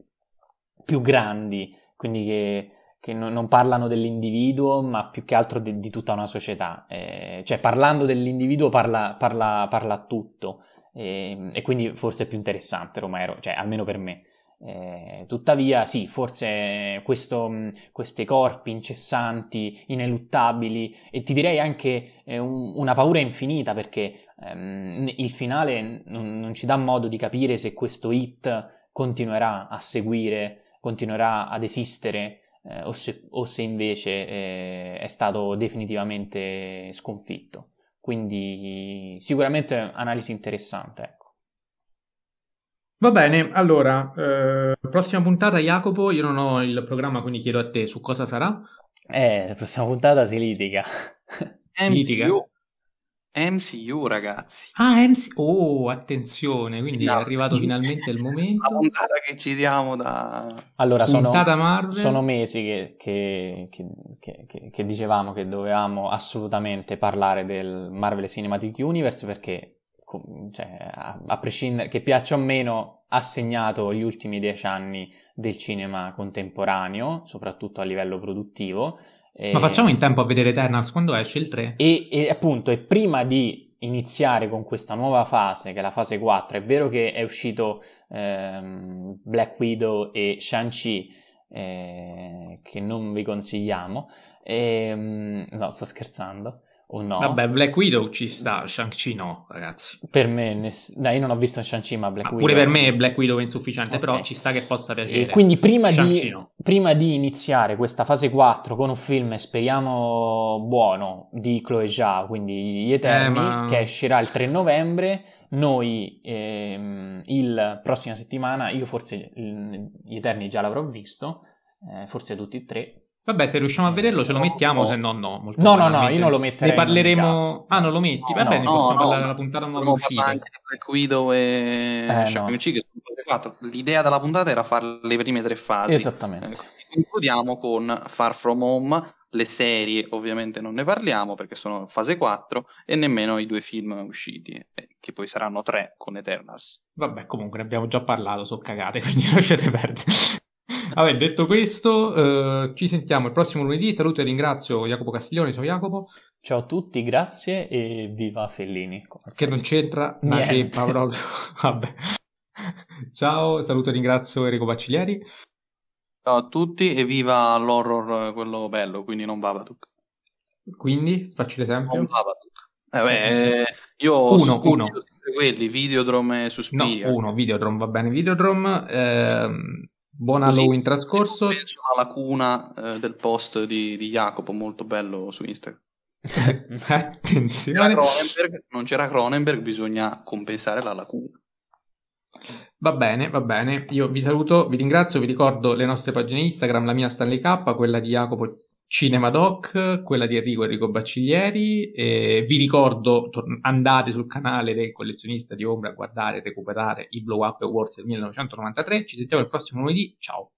più grandi, quindi che, che non, non, parlano dell'individuo, ma più che altro di, di tutta una società. Eh, cioè, parlando dell'individuo parla, parla, parla tutto e, ehm, e quindi forse è più interessante Romero, cioè almeno per me. Eh, tuttavia, sì, forse questo, questi corpi incessanti, ineluttabili e ti direi anche eh, un, una paura infinita perché ehm, il finale non, non, ci dà modo di capire se questo hit continuerà a seguire, continuerà ad esistere eh, o, se, o, se, invece eh, è stato definitivamente sconfitto. Quindi sicuramente analisi interessante. Ecco. Va bene, allora, eh, prossima puntata Jacopo, io non ho il programma quindi chiedo a te su cosa sarà. Eh, la prossima puntata si litiga. MCU. MCU, ragazzi. Ah, MCU. Oh, attenzione, quindi no, è arrivato finalmente il momento. La puntata che ci diamo da... Allora, sono, sono mesi che, che, che, che, dicevamo che dovevamo assolutamente parlare del Marvel Cinematic Universe perché, cioè, a, a prescindere, che piaccia o meno, ha segnato gli ultimi dieci anni del cinema contemporaneo, soprattutto a livello produttivo ma facciamo in tempo a vedere Eternals quando esce il 3? E, e appunto, e prima di iniziare con questa nuova fase, che è la fase 4, è vero che è uscito ehm, Black Widow e Shang-Chi, eh, che non vi consigliamo, ehm, no, sto scherzando o no? Vabbè, Black Widow ci sta, Shang-Chi no, ragazzi. Per me, ness- dai, io non ho visto Shang-Chi, ma Black ma Widow... Pure per me Black Widow è insufficiente, okay. però ci sta che possa piacere. E quindi prima di, no. prima di, iniziare questa fase 4 con un film, speriamo buono, di Chloe Zhao, quindi Gli Eterni, eh, ma... che uscirà il 3 novembre, noi ehm, il prossima settimana, io forse Gli Eterni già l'avrò visto, eh, forse tutti e tre, Vabbè, se riusciamo a vederlo ce lo mettiamo, no. se no no. No, no, no, io non lo metterei. Ne parleremo... Ah, non lo metti? Va bene, no, possiamo no, parlare della puntata nuova uscita. anche di Black Widow e eh, Shang-Chi, che sono quattro. L'idea della puntata era fare le prime tre fasi. Esattamente. Eh, concludiamo con Far From Home, le serie ovviamente non ne parliamo perché sono fase 4 e nemmeno i due film usciti, eh, che poi saranno tre con Eternals. Vabbè, comunque ne abbiamo già parlato, sono cagate, quindi lasciate perdere. Vabbè, detto questo, eh, ci sentiamo il prossimo lunedì. Saluto e ringrazio Jacopo Castiglione. Ciao Jacopo. Ciao a tutti, grazie e viva Fellini. Che non c'entra una ceppa proprio. Vabbè. Ciao, saluto e ringrazio Enrico Bacciglieri. Ciao a tutti e viva l'horror quello bello, quindi non Babadook. Quindi, facci l'esempio. Non Babadook. Eh beh, eh, io uno, uno. quelli, Videodrome e Suspiria. No, uno, Videodrome, va bene, Videodrome. Ehm Buon Halloween trascorso. Penso alla lacuna eh, del post di, di Jacopo, molto bello su Instagram. Attenzione. Non c'era Cronenberg, bisogna compensare la lacuna. Va bene, va bene. Io vi saluto, vi ringrazio, vi ricordo le nostre pagine Instagram, la mia Stanley K, quella di Jacopo Cinemadoc, quella di Enrico Enrico Bacciglieri. E vi ricordo, tor- andate sul canale del collezionista di Ombra a guardare e recuperare i Blow Up Awards del 1993. Ci sentiamo il prossimo lunedì. Ciao.